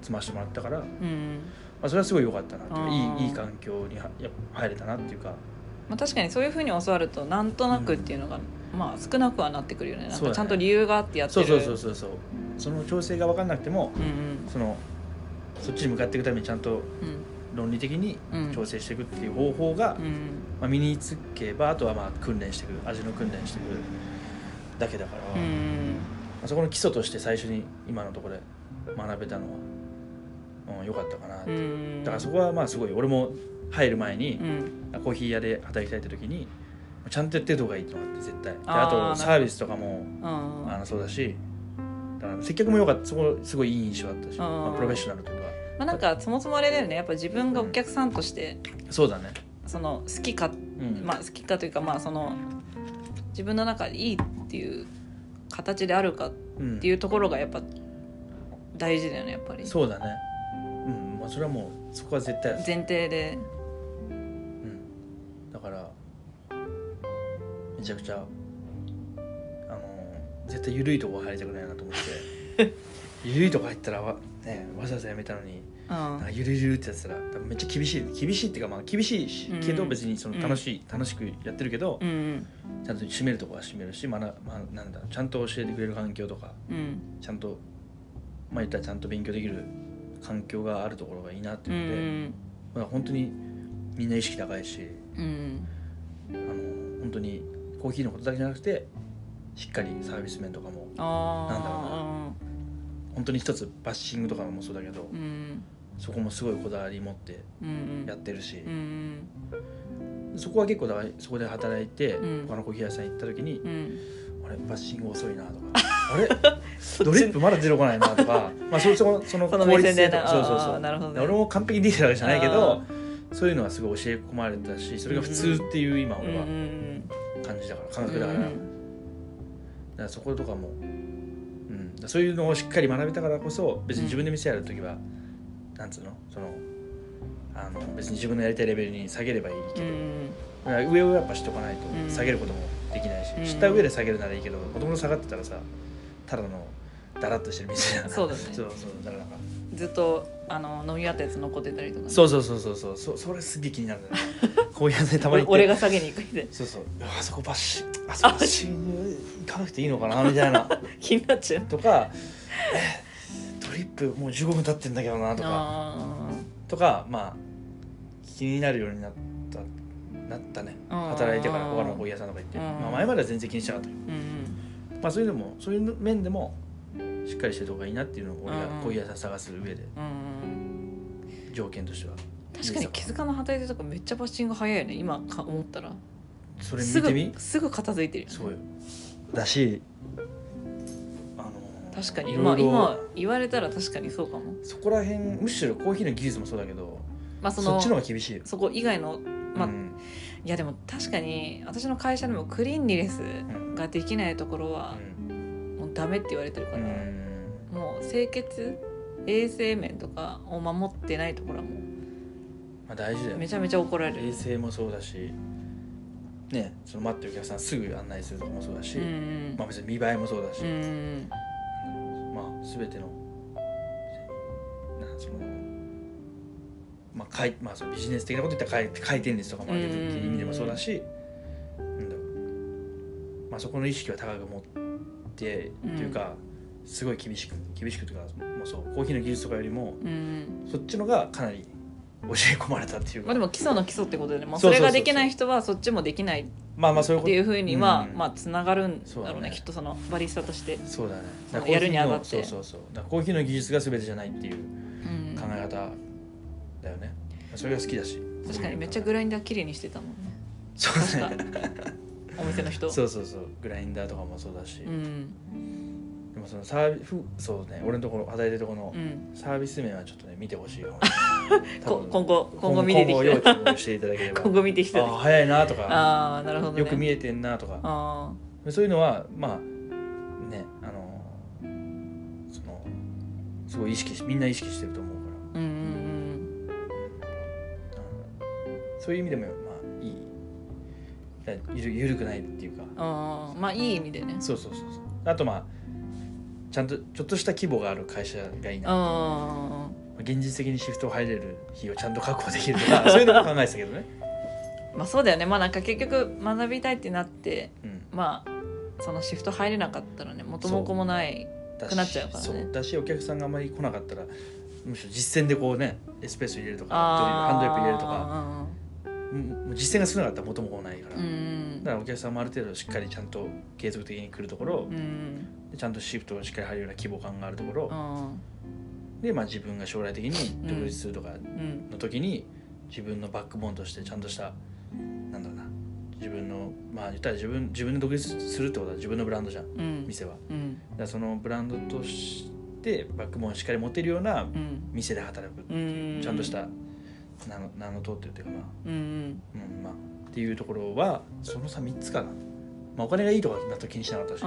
積ませてもらったから、まうん。あ、それはすごい良かったなっていいいいい環境に入れたなっていうか。まあ、確かにそういうふうに教わるとなんとなくっていうのが、まあ少なくはなってくるよね。なんかちゃんと理由があってやってそうるそうそうそうそう。その調整が分かんなくてもうんうん。そのそっちに向かっていくためにちゃんとうん。論理的にうん。調整していくっていう方法が、うんまあ、身につけばあとはまあ訓練していく味の訓練していくだけだから、うまんあ、そこの基礎として最初に今のところで学べたのは、うん、よかったかなって、うん。だからそこはまあすごい俺も入る前にう、ん。あコーヒー屋で働きたいって時にちゃんとやってる方がいいと思って絶対。であとサービスとかもうん。あのそうだしだから接客も良かった。そこすごいいい印象だったし、まあ、プロフェッショナルというか。まあ、なんかそもそもあれだよね。やっぱ自分がお客さんとしてそうだねその好きか、うんまあ好きかというかまあその自分の中でいいっていう形であるかっうんていうところがやっぱ大事だよねやっぱり。そうだねあそれはもうそこは絶対前提で。うん。だからめちゃくちゃあの絶対緩いとこ入りたくないなと思って。<laughs> 緩いとこ入ったらわ,、ね、わざわざやめたのにゆるゆるってやってたらめっちゃ厳しい厳しいっていうかまあ厳しいしうん。けど別にその楽しい、楽しくやってるけど、うん。ちゃんと締めるとこは締めるし、まあなまあ、なんだちゃんと教えてくれる環境とかうん。ちゃんとまあ言ったらちゃんと勉強できる環境があるところがいいなってういうので、ん。まあ、本当にみんな意識高いしうん。あの本当にコーヒーのことだけじゃなくてしっかりサービス面とかもなんだろうな本当に一つバッシングとかもそうだけど、うん。そこもすごいこだわり持ってうん。やってるしう、ん。そこは結構だからそこで働いて、うん。他のコーヒー屋さん行った時にうん「あれバッシング遅いな」とか「あれ？ドリップまだ出てこないな」とか <laughs> まあそうそのその効率性とか。そうそうあそう。ーなるほどね。俺も完璧にできてるわけじゃないけどあそういうのはすごい教え込まれたしそれが普通っていう今うん俺はうん感じだから感覚だから,、だからそことかも、うん、そういうのをしっかり学べたからこそ別に自分で店やる時は、なんつうの？そのあの別に自分のやりたいレベルに下げればいいけど、うん上をやっぱしとかないとうん下げることもできないし、うん下上で下げるならいいけどもともと下がってたらさただのだらっとしてる店じゃんそうだね。そうそうだからなんか。ずっとあの飲み終わったやつ残ってたりとかね。そうそうそうそうそう。そそれすげえ気になるんだよ。ね <laughs> こういうやつでたまに俺が下げに行くみたいな。そうそう。あそこバッシあそこ行かなくていいのかなみたいな。<laughs> 気になっちゃう。とかえドリリップもう15分経ってんだけどなとか。あとかまあ気になるようになったなったね。うん。働いてから他のコーヒー屋さんとか行って、うん。まあ、前までは全然気にしなかったけど、ーうんまあ、そういうのもそういう面でもしっかりしてるとこがいいなっていうのを俺がうんコーヒー屋さん探す上でうん条件としては。確かに気づかの働いてるとかめっちゃバッシング早いよね今か思ったら。それすぐ見てみ？すぐ片付いてるよね。そうよ。だしあのー確かに。いろいろ今今言われたら確かにそうかも。そこら辺むしろコーヒーの技術もそうだけどまあそのそっちの方が厳しいよ、そこ以外のまあうんいやでも確かに私の会社でもクリーンリレスん。ができないところはうん。もうダメって言われてるから、うん。もう清潔衛生面とかを守ってないところはもまあ、大事だよ。うめちゃめちゃ怒られる。衛生もそうだしねその待ってるお客さんすぐ案内するとかもそうだし、うんまあ、別に見栄えもそうだし、うんまあ全てのなんそのまあかいまあ、そのビジネス的なこと言ったら回回転率とかも上げてっていう意味でもそうだし、なんだろう。まあ、そこの意識は高く持ってうんっていうか、すごい厳しく厳しくというかもうそうコーヒーの技術とかよりもうん。そっちのがかなり教え込まれたっていうか、まあでも基礎の基礎ってことでねもうそれができない人はそっちもできないっまあまあそういうこと。ていうふうにはうん。まあつながるんだろうねきっとそのバリスタとして、そうだね。やるにあたって。そうそうそう。コーヒーの技術が全てじゃないっていううん。考え方だよね、それが好きだし。確かにめっちゃグラインダー綺麗にしてたもんね。そう確ね。かお店の人。そうそうそう。グラインダーとかもそうだし、うん。でもそのサービスそうね。俺のところ働いてるところのうん。サービス面はちょっとね見てほしい <laughs> 今後今後見てき今後要て注目していただければ。今後見てきてああ早いなとか。ああなるほどね。よく見えてんなとか。あそういうのはまあねあのそのすごい意識しみんな意識してると思うそういう意味でもまあいい。だゆるゆるくないっていうか。うんああまあいい意味でね。そうそうそうそう。あとまあちゃんとちょっとした規模がある会社がいいな。あ現実的にシフト入れる日をちゃんと確保できるとか <laughs> そういうのも考えてたけどね、まあそうだよね。まあなんか結局学びたいってなってうん、まあそのシフト入れなかったらね元も子もないくなっちゃうからね。だしお客さんがあんまり来なかったらむしろ実践でこうねエスプレッソ入れるとかあハンドドリップ入れるとか実践が少なかったら元も子もないから、ーうん。だからお客さんもある程度しっかりちゃんと継続的に来るところ、うん。でちゃんとシフトをしっかり入るような規模感があるところ、うんで、まあ、自分が将来的に独立するとかうん。の時に自分のバックボーンとしてちゃんとしたなんだろうな。自分のまあ言ったら自分自分で独立するってことは自分のブランドじゃん。うん。店は。だかうんらそのブランドとしてバックボーンをしっかり持てるようなうん。店で働く、うん。ちゃんとした名の名の通ってるっていうかまあ、うんうん。まあ、っていうところはその差3つかな、まあ、お金がいいとかだと気にしなかったし。あ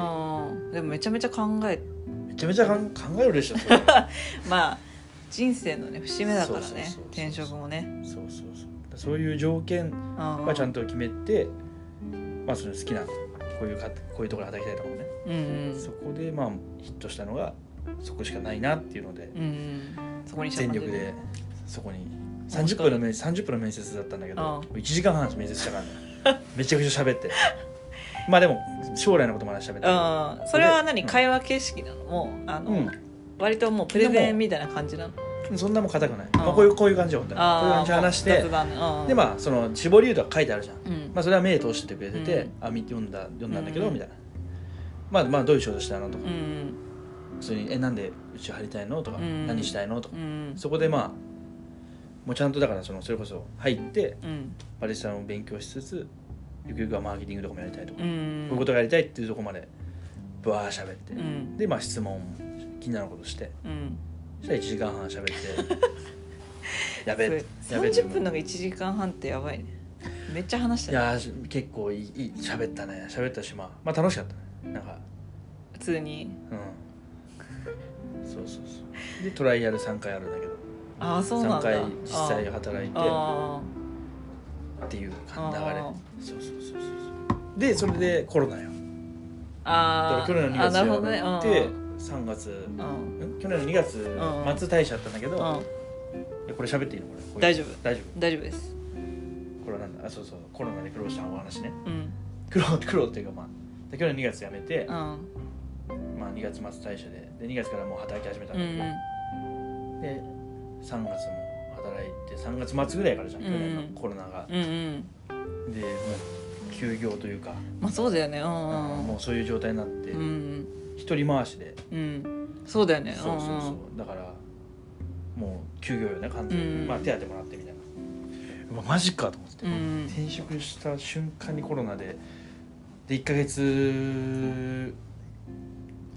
ーでもめちゃめちゃ考え。めちゃめちゃかん考えるでしょそれ。<laughs> まあ人生のね節目だからねそうそうそうそう転職もね。そうそうそう。そういう条件はちゃんとと決めて、まあ、その好きなこういうかこういうところで働きたいとかもね、うんうん。そこでまあヒットしたのがそこしかないなっていうので、うんうん。そこに全力でそこに30申し込んで分の面30分の面接だったんだけどああ。1時間半面接したからね。めちゃくちゃ喋って。まあでも将来のことも話し喋ってうんそれは何？うん。会話形式なの？もうあの、うん。割ともうプレゼンみたいな感じなの？そんなもん硬くない、あまあ、こういうこういう感じよ本当にこういう感じで話してもう雑談うんでまあその絞りとか書いてあるじゃん。うん。まあ、それは目通しててくれてて、うん。あ読んだ読んだんだけど、うんみたいな。まあまあどういう仕事したのとか、うん普通に「えなんでうち入りたいの?」とか、うん何したいの?」とか、うん。そこでまあもうちゃんとだからそのそれこそ入ってうん。バリスタを勉強しつつゆくゆくはマーケティングとかもやりたいとか、うこうんいうことがやりたいっていうところまでブワー喋って、うん。でまあ質問気になることしてうん。そしたら1時間半喋って <laughs> やべえそれやべえ30分のが1時間半ってやばいね。めっちゃ話しいたね。やー結構いいいい喋ったね。喋ったしまあまあ楽しかったね。なんか普通に。うん。そうそうそう。でトライアル3回あるんだけどああそうなん3だ回実際働いてあっていうあ流れあそうそうそうそうそう。でそれでコロナよ。ああ去年の2あ月なるほどね。やって3月うん。ん去年の2月うん。末退社だったんだけどうん。うんいやこれ喋っていいの？これ。こういう大丈夫。大丈大丈夫です。夫これはなんだ？あそうそう。コロナで苦労したお話ね。うん。苦労 <laughs> 苦労っていうかまあで去年2月辞めて、うん。まあ、2月末退社でで2月からもう働き始めたんうんだけど、で3月も働いて3月末ぐらいからじゃん去年のうんコロナが、うんうん。でもう休業というか、まあそうだよね。うんもうそういう状態になって、うん一人回しで、うん。そうだよね。そうそうそう。だからもう休業よね完全に、うんまあ手当もらってみたいな。うわマジかと思って、うん転職した瞬間にコロナでで1か月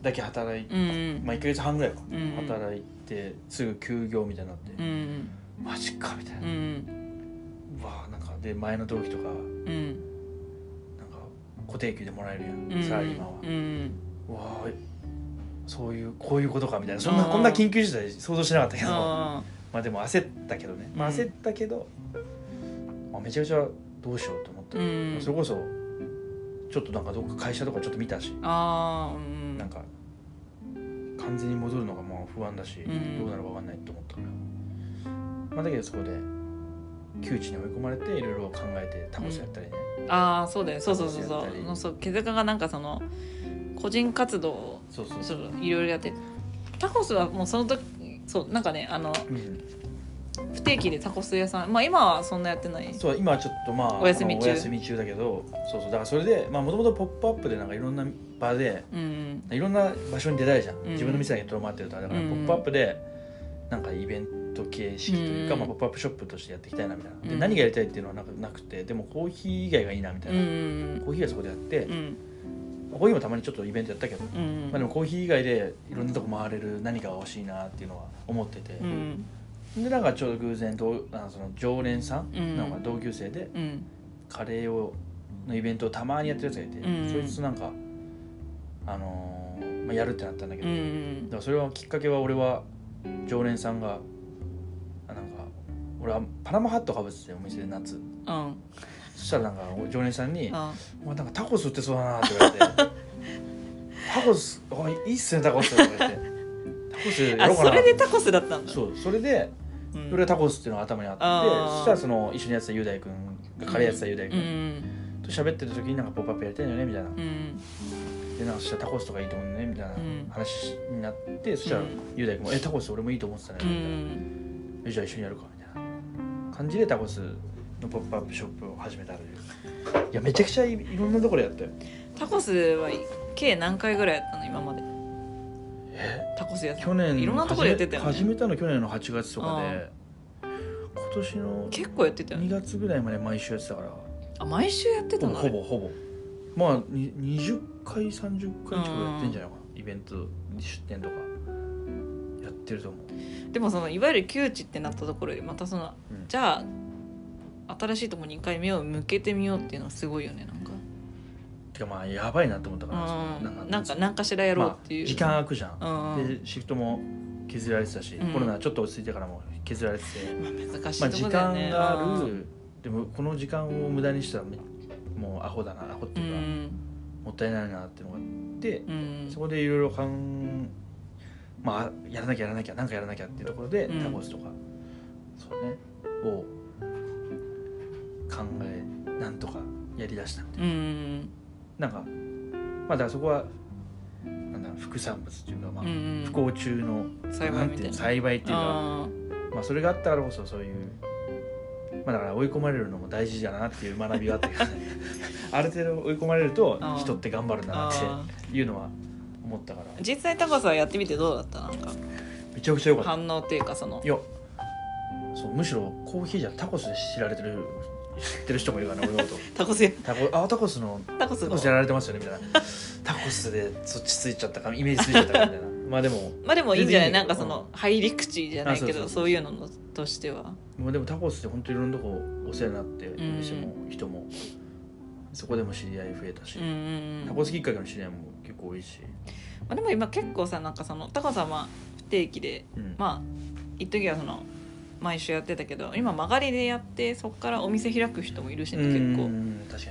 だけ働いて、うんうん。まあ1か月半ぐらいか、うん働いてすぐ休業みたいになって、うんマジかみたいな、ううん。わなんかで前の同期とかなんかうん固定給でもらえるやん、うんサラリーマンは、うんうわあそういうこういうことかみたいな。そんなうんこんな緊急事態想像しなかったけど。あまあでも焦ったけどね、まあ、うん。焦ったけど、まあ、めちゃくちゃどうしようと思って、うん。それこそちょっとなんかどっか会社とかちょっと見たし、あーうん。なんか完全に戻るのがもう不安だし、ん。どうなるか分かんないと思ったから、まあ、だけどそこで窮地に追い込まれていろいろ考えてタコスやったりね、ああそうだよそうそうそうそう。そう気づかがなんかその個人活動をそうそう。いろいろやってタコスはもうその時そうなんかねあのうん不定期でタコス屋さん。まあ今はそんなやってない。そう今はちょっとまあお休み中。お休み中だけどそうそう。だからそれでまあもともと「ポップアップでなんかいろんな場でうんいろんな場所に出たいじゃん、うん。自分の店だけとどまってるとだから「うんポップアップでなんかイベント形式というか、うん。まあ、ポップアップショップとしてやっていきたいなみたいな。で、うん。何がやりたいっていうのはなくなくてでもコーヒー以外がいいなみたいうな、んコーヒーはそこでやって、うん。コーヒーもたまにちょっとイベントやったけど、うん。まあ、でもコーヒー以外でいろんなとこ回れる何かが欲しいなっていうのは思ってて、うんでなんかちょうど偶然とあのその常連さん、うん。なんか同級生でうん。カレーをのイベントをたまにやってるやつがいて、うん。そいつとなんか、あのーまあ、やるってなったんだけうど、だんからそれはきっかけは俺は常連さんがあなんか俺はパナマハットかぶっててお店で夏。うん。そしたらなんか常連さんにあ「お前なんかタコス売ってそうだな」って言われて「<laughs> タコスおいいいっすねタコス」って言われて「タコスやあろうかな」それでタコスだったんだ。そうそれでうん。それがタコスっていうのが頭にあってそしたらその一緒にやってた雄大君がカレーやってた雄大う君ん。と喋ってる時になんか「ポップアップやりたいよね」みたいな。うん。でなんかそしたらタコスとかいいと思うねみたいなうん。話になって、そしたらうん雄大君も「えタコス俺もいいと思ってたね」うみたいな、じゃあ一緒にやるかみたいな感じでタコスのポップアップショップを始めたという。いやめちゃくちゃいいろんなところやったよ。タコスは計何回ぐらいやったの今まで？えタコスやった去年いろんなところやってたよね。始めたの去年の8月とかで。今年の結構やってたよ2ね月ぐらいまで毎週やってたから。あ毎週やってたほぼのほぼほぼ。まあに20回30回近くやってんじゃないかな。イベント出店とか。やってると思う。でもそのいわゆる窮地ってなったところでまたそのうん。じゃあ新しいとこに一回目を向けてみようっていうのはすごいよねなんかてかまあやばいなと思ったからうん。なんか何かしらやろうっていう、まあ、時間空くじゃん、うん。でシフトも削られてたし、うん。コロナちょっと落ち着いてからも削られてて、まあ、難しまあ、いと時間がある。でもこの時間を無駄にしたらめもうアホだなアホってういうか、ん。もったいないなっていうのがあって、うん。そこでいろいろかんまあやらなきゃやらなきゃなんかやらなきゃっていうところで、うん。タコスとかそうねを考えなんとかやりだしたみたいなうんなんかまあだからそこはなんだ副産物っていうか、まあうん不幸中の栽培みたいな。なんていうの栽培っていうかあまあ、それがあったからこそそういう、まあ、だから追い込まれるのも大事だなっていう学びがあって <laughs> ある程度追い込まれるとあー。人って頑張るんだなっあていうのは思ったから。実際タコスはやってみてどうだった？なんか。めちゃくちゃ良かった。反応っていうかその。いやそうむしろコーヒーじゃタコスで知られてる知ってる人もいるからね俺のこと。<laughs> タコスタコあタコスのタコスの。タコスやられてますよねみたいな。<laughs> タコスでそっちついちゃったかイメージついちゃったかみたいな。<laughs> まあでもまあでもいいんじゃない？全然いいよ。なんかその入り口じゃないけどあそうそうそう。そういうののとしては。まあでもタコスって本当にいろんなとこお世話になっておん。店も人もそこでも知り合い増えたし、うんうんタコスきっかけの知り合いも結構多いし、まあ、でも今結構さなんかそのタコスはまあ不定期でうん。まあ一時はその毎週やってたけど今曲がりでやってそこからお店開く人もいるしね結う構。ん確か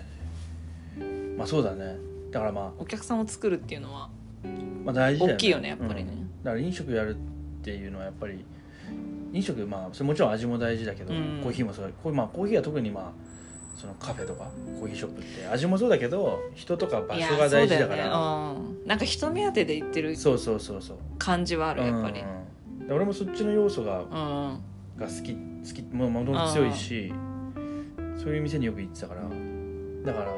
にまあそうだね。だからまお客さんを作るっていうのはあ、まあ大事だよね。大きいよねやっぱりね。うんだから飲食やるっていうのはやっぱり飲食まあそれもちろん味も大事だけど、うん。コーヒーもそうこうまあコーヒーは特にまあそのカフェとかコーヒーショップって味もそうだけど人とか場所が大事だから。ね。うん、なんか人目当てで行ってるそうそうそうそう。感じはあるやっぱり。うん。で俺もそっちの要素がうんが好き好きももともと強いしそういう店によく行ってたから。だから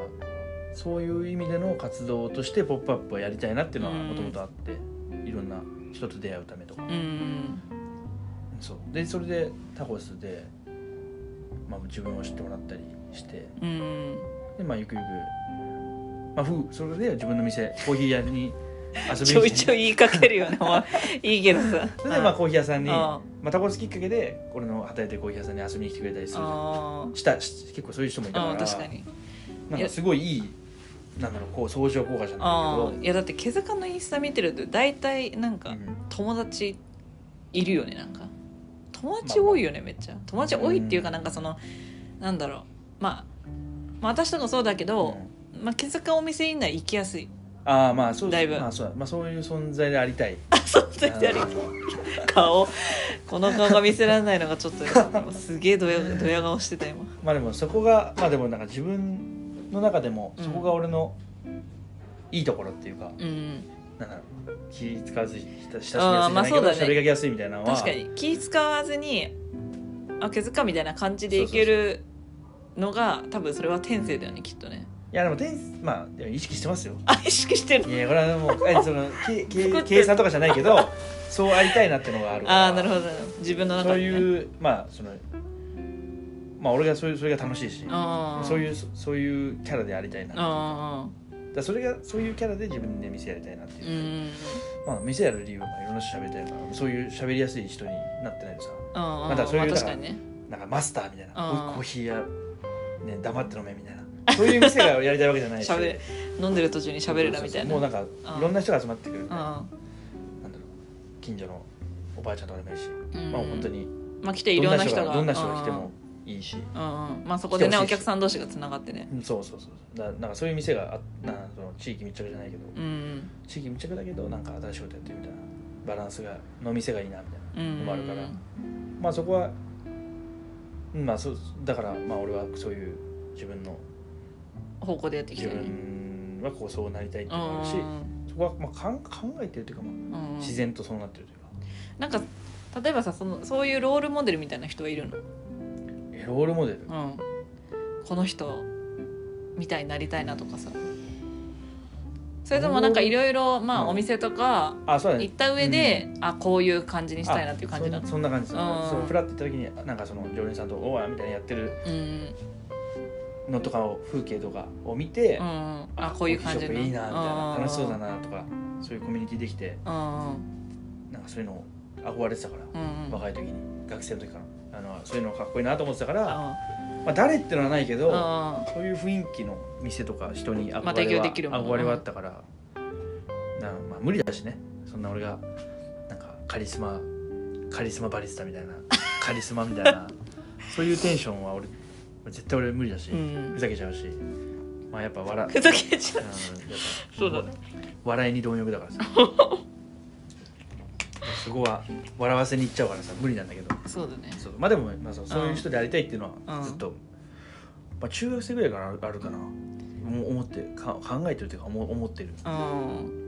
そういう意味での活動として「ポップアップはやりたいなっていうのはうん。もともとあっていろんな人と出会うためとか、うんそう。でそれでタコスで、まあ、自分を知ってもらったりして。うんでまあゆくゆく、まあ、ふうそれで自分の店コーヒー屋にちょいちょい言いかけるよね。お前いいけどさ。それでまあコーヒー屋さんに、あまあ、タコスきっかけで俺の働いてるコーヒー屋さんに遊びに来てくれたりするしたし結構そういう人もいたかあら確かに。なんかすごいいいなんだろうこう相乗効果じゃあないあいやだって毛塚のインスタ見てると大体なんかけど、うん。友達いるよねなんか。友達多いよねめっちゃ。友達多いっていうかなんかそのなんだろう。まあまあ私とかそうだけど、まあ毛塚お店以内行きやすいああまあそうだいぶ。まあそうだまあそういう存在でありたい。そう絶対あり顔。この顔が見せられないのがちょっとすげえドヤドヤ顔してた今。まあでもそこがまあでもなんか自分の中でもうん。そこが俺のいいところっていうか、うんなん。だろう気使わずに親しみやすいじゃないけど、まあそうだね。喋りやすいみたいなのは確かに。気使わずにあ毛塚みたいな感じでいけるのが多分それは天性だよねきっとね。いやでも天まあでも意識してますよ。あ意識してるいやこれはもう <laughs> あそのけけ計算とかじゃないけどそうありたいなってのがあるから。ああなるほど。自分の中そうで、ね、いうまあそのまあ俺がそういうそれが楽しいしそういうそそういうキャラでありたいなだそれがそういうキャラで自分で店やりたいなっていう、ん。まあ店やる理由はまあいろんな人喋りたいからそういう喋りやすい人になってないとさ。まだそういうなんかマスターみたいな。コーヒー屋ね黙って飲めみたいなそういう店がやりたいわけじゃないし。しゃべ飲んでる途中に喋るなみたいな。もうなんかいろんな人が集まってくる。みたいなんだろう。近所のおばあちゃんとかでもいいし、ーうん。まあ本当にまあ来ていろんな人が。どんな人が来てもいいし、うん。うんまあそこでねお客さん同士がつながってね。うんそうそうそうだなんかそういう店があなその地域密着じゃないけど、うん。地域密着だけどなんか新しいことやってるみたいな。バランスがの店がいいなみたいな。うん。のもあるから、まあそこはうんまあそうだからまあ俺はそういう自分の方向でやっていき自たいね分はこうそうなりたいっていうのがあるし、そこはまあかん考えてるというか、まあ、うん。うん自然とそうなってるというか。なんか例えばさそのそういうロールモデルみたいな人はいるの、えロールモデル？うん、この人みたいになりたいなとかさ。それともなんかいろいろまあうん。お店とかあそうだね。行った上で、あこういう感じにしたいなっていう感じなあの？そそんな感じ。ですうん。そうフラッと行った時になんかその常連さんと「おい」みたいなやってるうんのとかを風景とかを見て、うん。あこういう感じいいなみたいなうん。楽しそうだなとかそういうコミュニティできてうん。なんかそういうの憧れてたから、うん若い時に学生の時から。あのそういうのかっこいいなと思ってたから、あまあ、誰ってのはないけど、あそういう雰囲気の店とか人に憧れは,、まある憧れはあったからなまあ無理だしね。そんな俺がなんかカリスマカリスマバリスタみたいなカリスマみたいなそういうテンションは俺絶対俺無理だし、うん。ふざけちゃうしまあやっぱ笑 <laughs> ふざけちゃう。そうだね。笑いに貪欲だからさ。<laughs> そこは笑わせに行っちゃうからさ無理なんだけど。そうだね。まあでも、まあ、そういう人でありたいっていうのうん。はずっと、まあ、中学生ぐらいからあるかな。思ってか考えてるというか思思ってる。うん。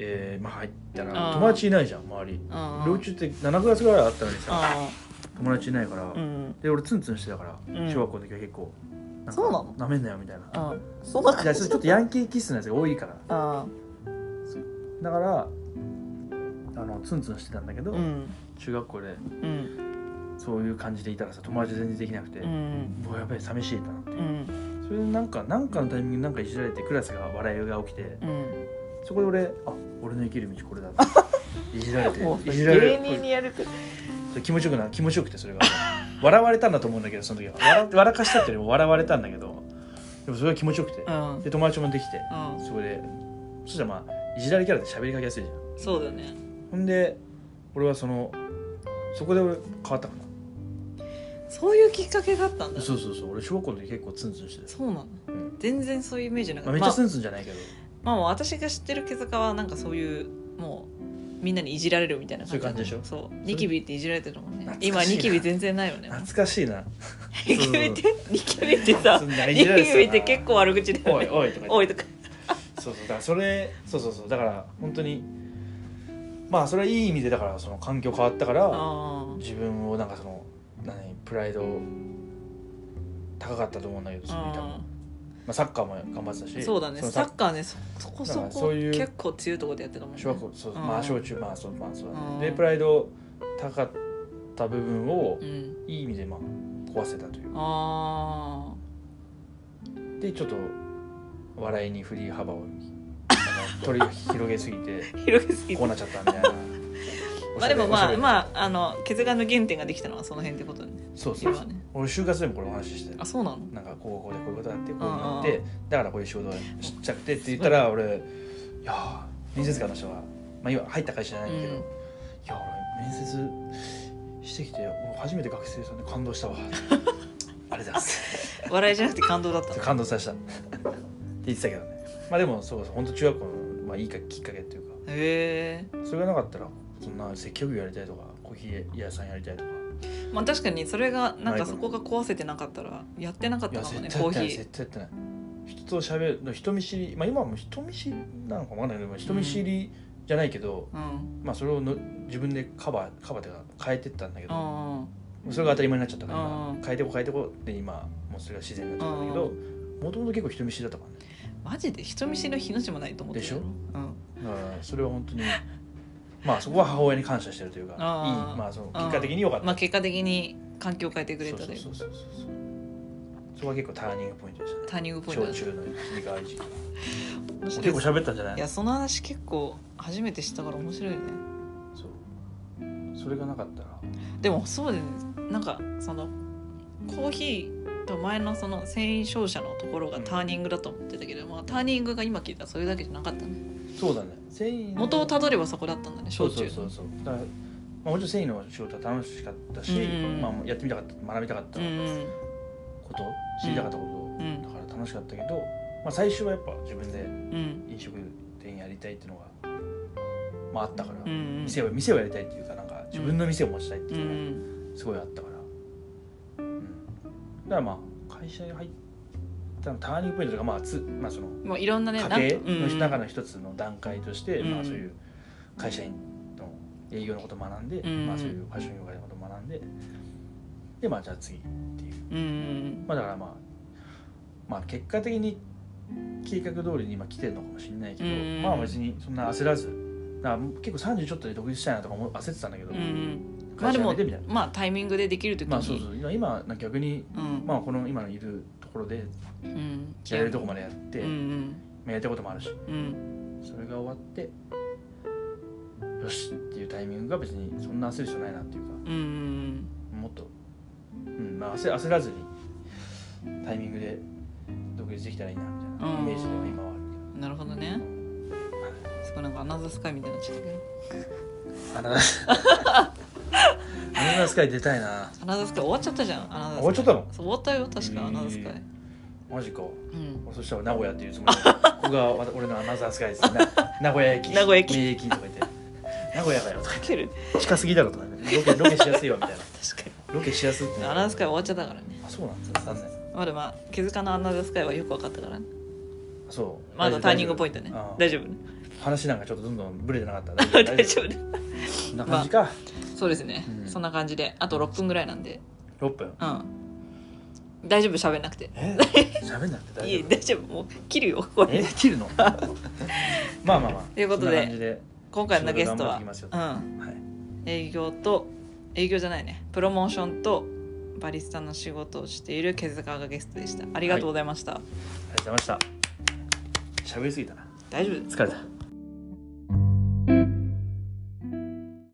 えー、まあ入ったうん。ら友達いないじゃん周り。うん。幼虫って7月ぐらいあったのにさ。あ友達いないから、うん。で俺ツンツンしてたから、うん。小学校の時は結構なんかそうなの？なめんなよみたいな。あそんなじゃあちょっとヤンキーキスのやつが多いから。あ。だからあのツンツンしてたんだけど、うん。中学校でうん。そういう感じでいたらさ友達全然できなくて、うもうんやっぱり寂しいなって。うん。それでなんかなんかのタイミングでなんかいじられてクラスが笑いが起きてうん。そこで俺あ俺の生きる道これだって。<laughs> いじられてもういじられ芸る人にやると気持ちよくな気持ちよくてそれが。<laughs> 笑われたんだと思うんだけどその時は。笑笑かしたってよりも笑われたんだけど。でもそれが気持ちよくて。うん。で友達もできて。うん。そこで。そしたらまあいじられキャラで喋りかけやすいじゃん。そうだね。ほんで俺はそのそこで俺変わったかなそういうきっかけがあったんだ。そうそうそう。俺小学校の時結構ツンツンしてたそうなの。うん。全然そういうイメージなかまあ、った。まあめっちゃツンツンじゃないけど、まあ私が知ってる毛塚はなんかそういうもうみんなにいじられるみたいなそういう感じでしょ？そう。ニキビっていじられてるもんね。懐かしいな。今ニキビ全然ないよね。懐かしいな。ニキビって？ニキビってさそんなニいじられてたな。キビって結構悪口だよおいねおいとか言って。おいとか。そうそう。だからそれそうそうそう。だから本当にまあそれはいい意味でだからその環境変わったからあ自分をなんかその何？プライド高かったと思うんだけどその多分、まああ、サッカーも頑張ってたしそうだね。のサッカーねそそこそこそういう結構強いところでやってたもんね。小学校そううん。まあ小中まあそうまあそうだね。うん。でプライド高かった部分をうん。いい意味でまあ壊せたというあでちょっと笑いに振り幅を取り <laughs> 広げすぎてあ <laughs> 広げすぎて。こうなっちゃったみたいなまあでもまああまああの血眼の原点ができたのはその辺ってことねそうそう。そうね。俺就活でもこれお話しして。あそうなの？なんかこうこうでこういうことあってこういううんうんのあってだからこういう仕事をしたくてって言ったら俺いやー面接官の人はまあ今入った会社じゃないけど、うん。いや俺面接してきて俺初めて学生さんで感動したわ。<laughs> ありがとうございます。笑いじゃなくて感動だったの？感動させた。って言ってたけどね。まあでもそうそう本当中学校の、まあ、いいかきっかけっていうか。へえそれがなかったらそんな接客業やりたいとかコーヒー屋さんやりたいとか。まあ確かにそれがなんかそこが壊せてなかったらやってなかったかも絶対やってないねコーヒー。絶対やってない。人と喋る人見知りまあ今はもう人見知りなのかわかんないけど人見知りじゃないけど、うん。まあそれをの自分でカバーカバーっていうか変えてったんだけど、あそれが当たり前になっちゃったからうん今変えてこう変えてこうで今もうそれが自然になっちゃったんだけどもともと結構人見知りだったからね。マジで人見知りの日の字もないと思ってるでしょ？うん。だからそれは本当にまあそこは母親に感謝してるというかいいまあその結果的に良かった。まあ結果的に環境を変えてくれたでそうそうそうそうそう。そこは結構ターニングポイントでしたね。ターニングポイントだ小中の切り替わり時期結構喋ったんじゃないいやその話結構初めて知ったから面白いね。そう。それがなかったら。でもそうだよね。なんかそのコーヒーと前のその繊維商社のところがターニングだと思ってたけど、まあ、ターニングが今聞いたらそれだけじゃなかったねそうだね。繊維の元をたどればそこだったんだねそう小中そうそう。そうだから、まあ、もちろん繊維の仕事は楽しかったし、うんまあ、やってみたかった学びたかったこうんうんと、知りたかったこと、うん。だから楽しかったけど、まあ、最初はやっぱ自分でうん。飲食店やりたいっていうのが、まあ、あったから、うんうん。店を店をやりたいっていうかなんか自分の店を持ちたいってういうのんがすごいあったから、うん、だからまあ会社に入ったのターニングポイントとかまあつ、まあ、そのもういろんなね家庭の中の一つの段階として、うん。まあ、そういう会社員の営業のことを学んで、うん。まあ、そういうファッション業界のことを学んででまあじゃあ次っていう、まあ、だからまあまあ結果的に計画通りに今来てるのかもしれないけど、うんまあ別にそんな焦らずだから結構30ちょっとで独立したいなとかも焦ってたんだけど、まあでも辞めてみたいな。まあタイミングでできる時に、まあそうそう。今今逆に、うん。まあ、この今のいるところでうん。やれるとこまでやって、うんうん。まあやりたいこともあるし。うん。それが終わってよしっていうタイミングが別にそんな焦る必要ないなっていうかうんうんもっと、うんまあ、焦焦らずにタイミングで独立できたらいいなみたいなイメージでは今はあるうんなるほどね。すごいなんかアナザースカイみたいになっちゃったけど。けどアナザーアナザースカイ出たいな。アナザースカイ終わっちゃったじゃん。アナザースカイ。終わっちゃったの？そう終わったよ確かアナザースカイ。マジか。うん。俺そしたら名古屋っていうつもり。で <laughs> ここがわ俺のアナザースカイですね。<laughs> 名古屋駅。名古屋駅。名駅とか言って。名古屋かよとか言って。近すぎだろとかねロケロケしやすいわみたいな。<laughs> 確かロケしやすいって。にアナザースカイ終わっちゃったからね。あそうなんですか残念。まだまあ気づかのアナザースカイはよく分かったからね。そう。まだターニングポイントね。ああ。大丈夫ね。話なんかちょっとどんどんブレてなかった大丈夫。ね。こんな感じか、そうですね、うん。そんな感じで。あと6分ぐらいなんで。6分？うん。大丈夫？喋んなくて。え？喋んなくて大いえ丈夫 <laughs> 大丈夫？もう切るよ。これえ？切るの？<laughs> まあまあまあ。ということでそんな感じで。今回のゲストは仕事頑張っていきますようん。はい。営業と営業じゃないね。プロモーションとバリスタの仕事をしている毛塚がゲストでした。ありがとうございました、ありがとうございました。喋りすぎたな。大丈夫？疲れた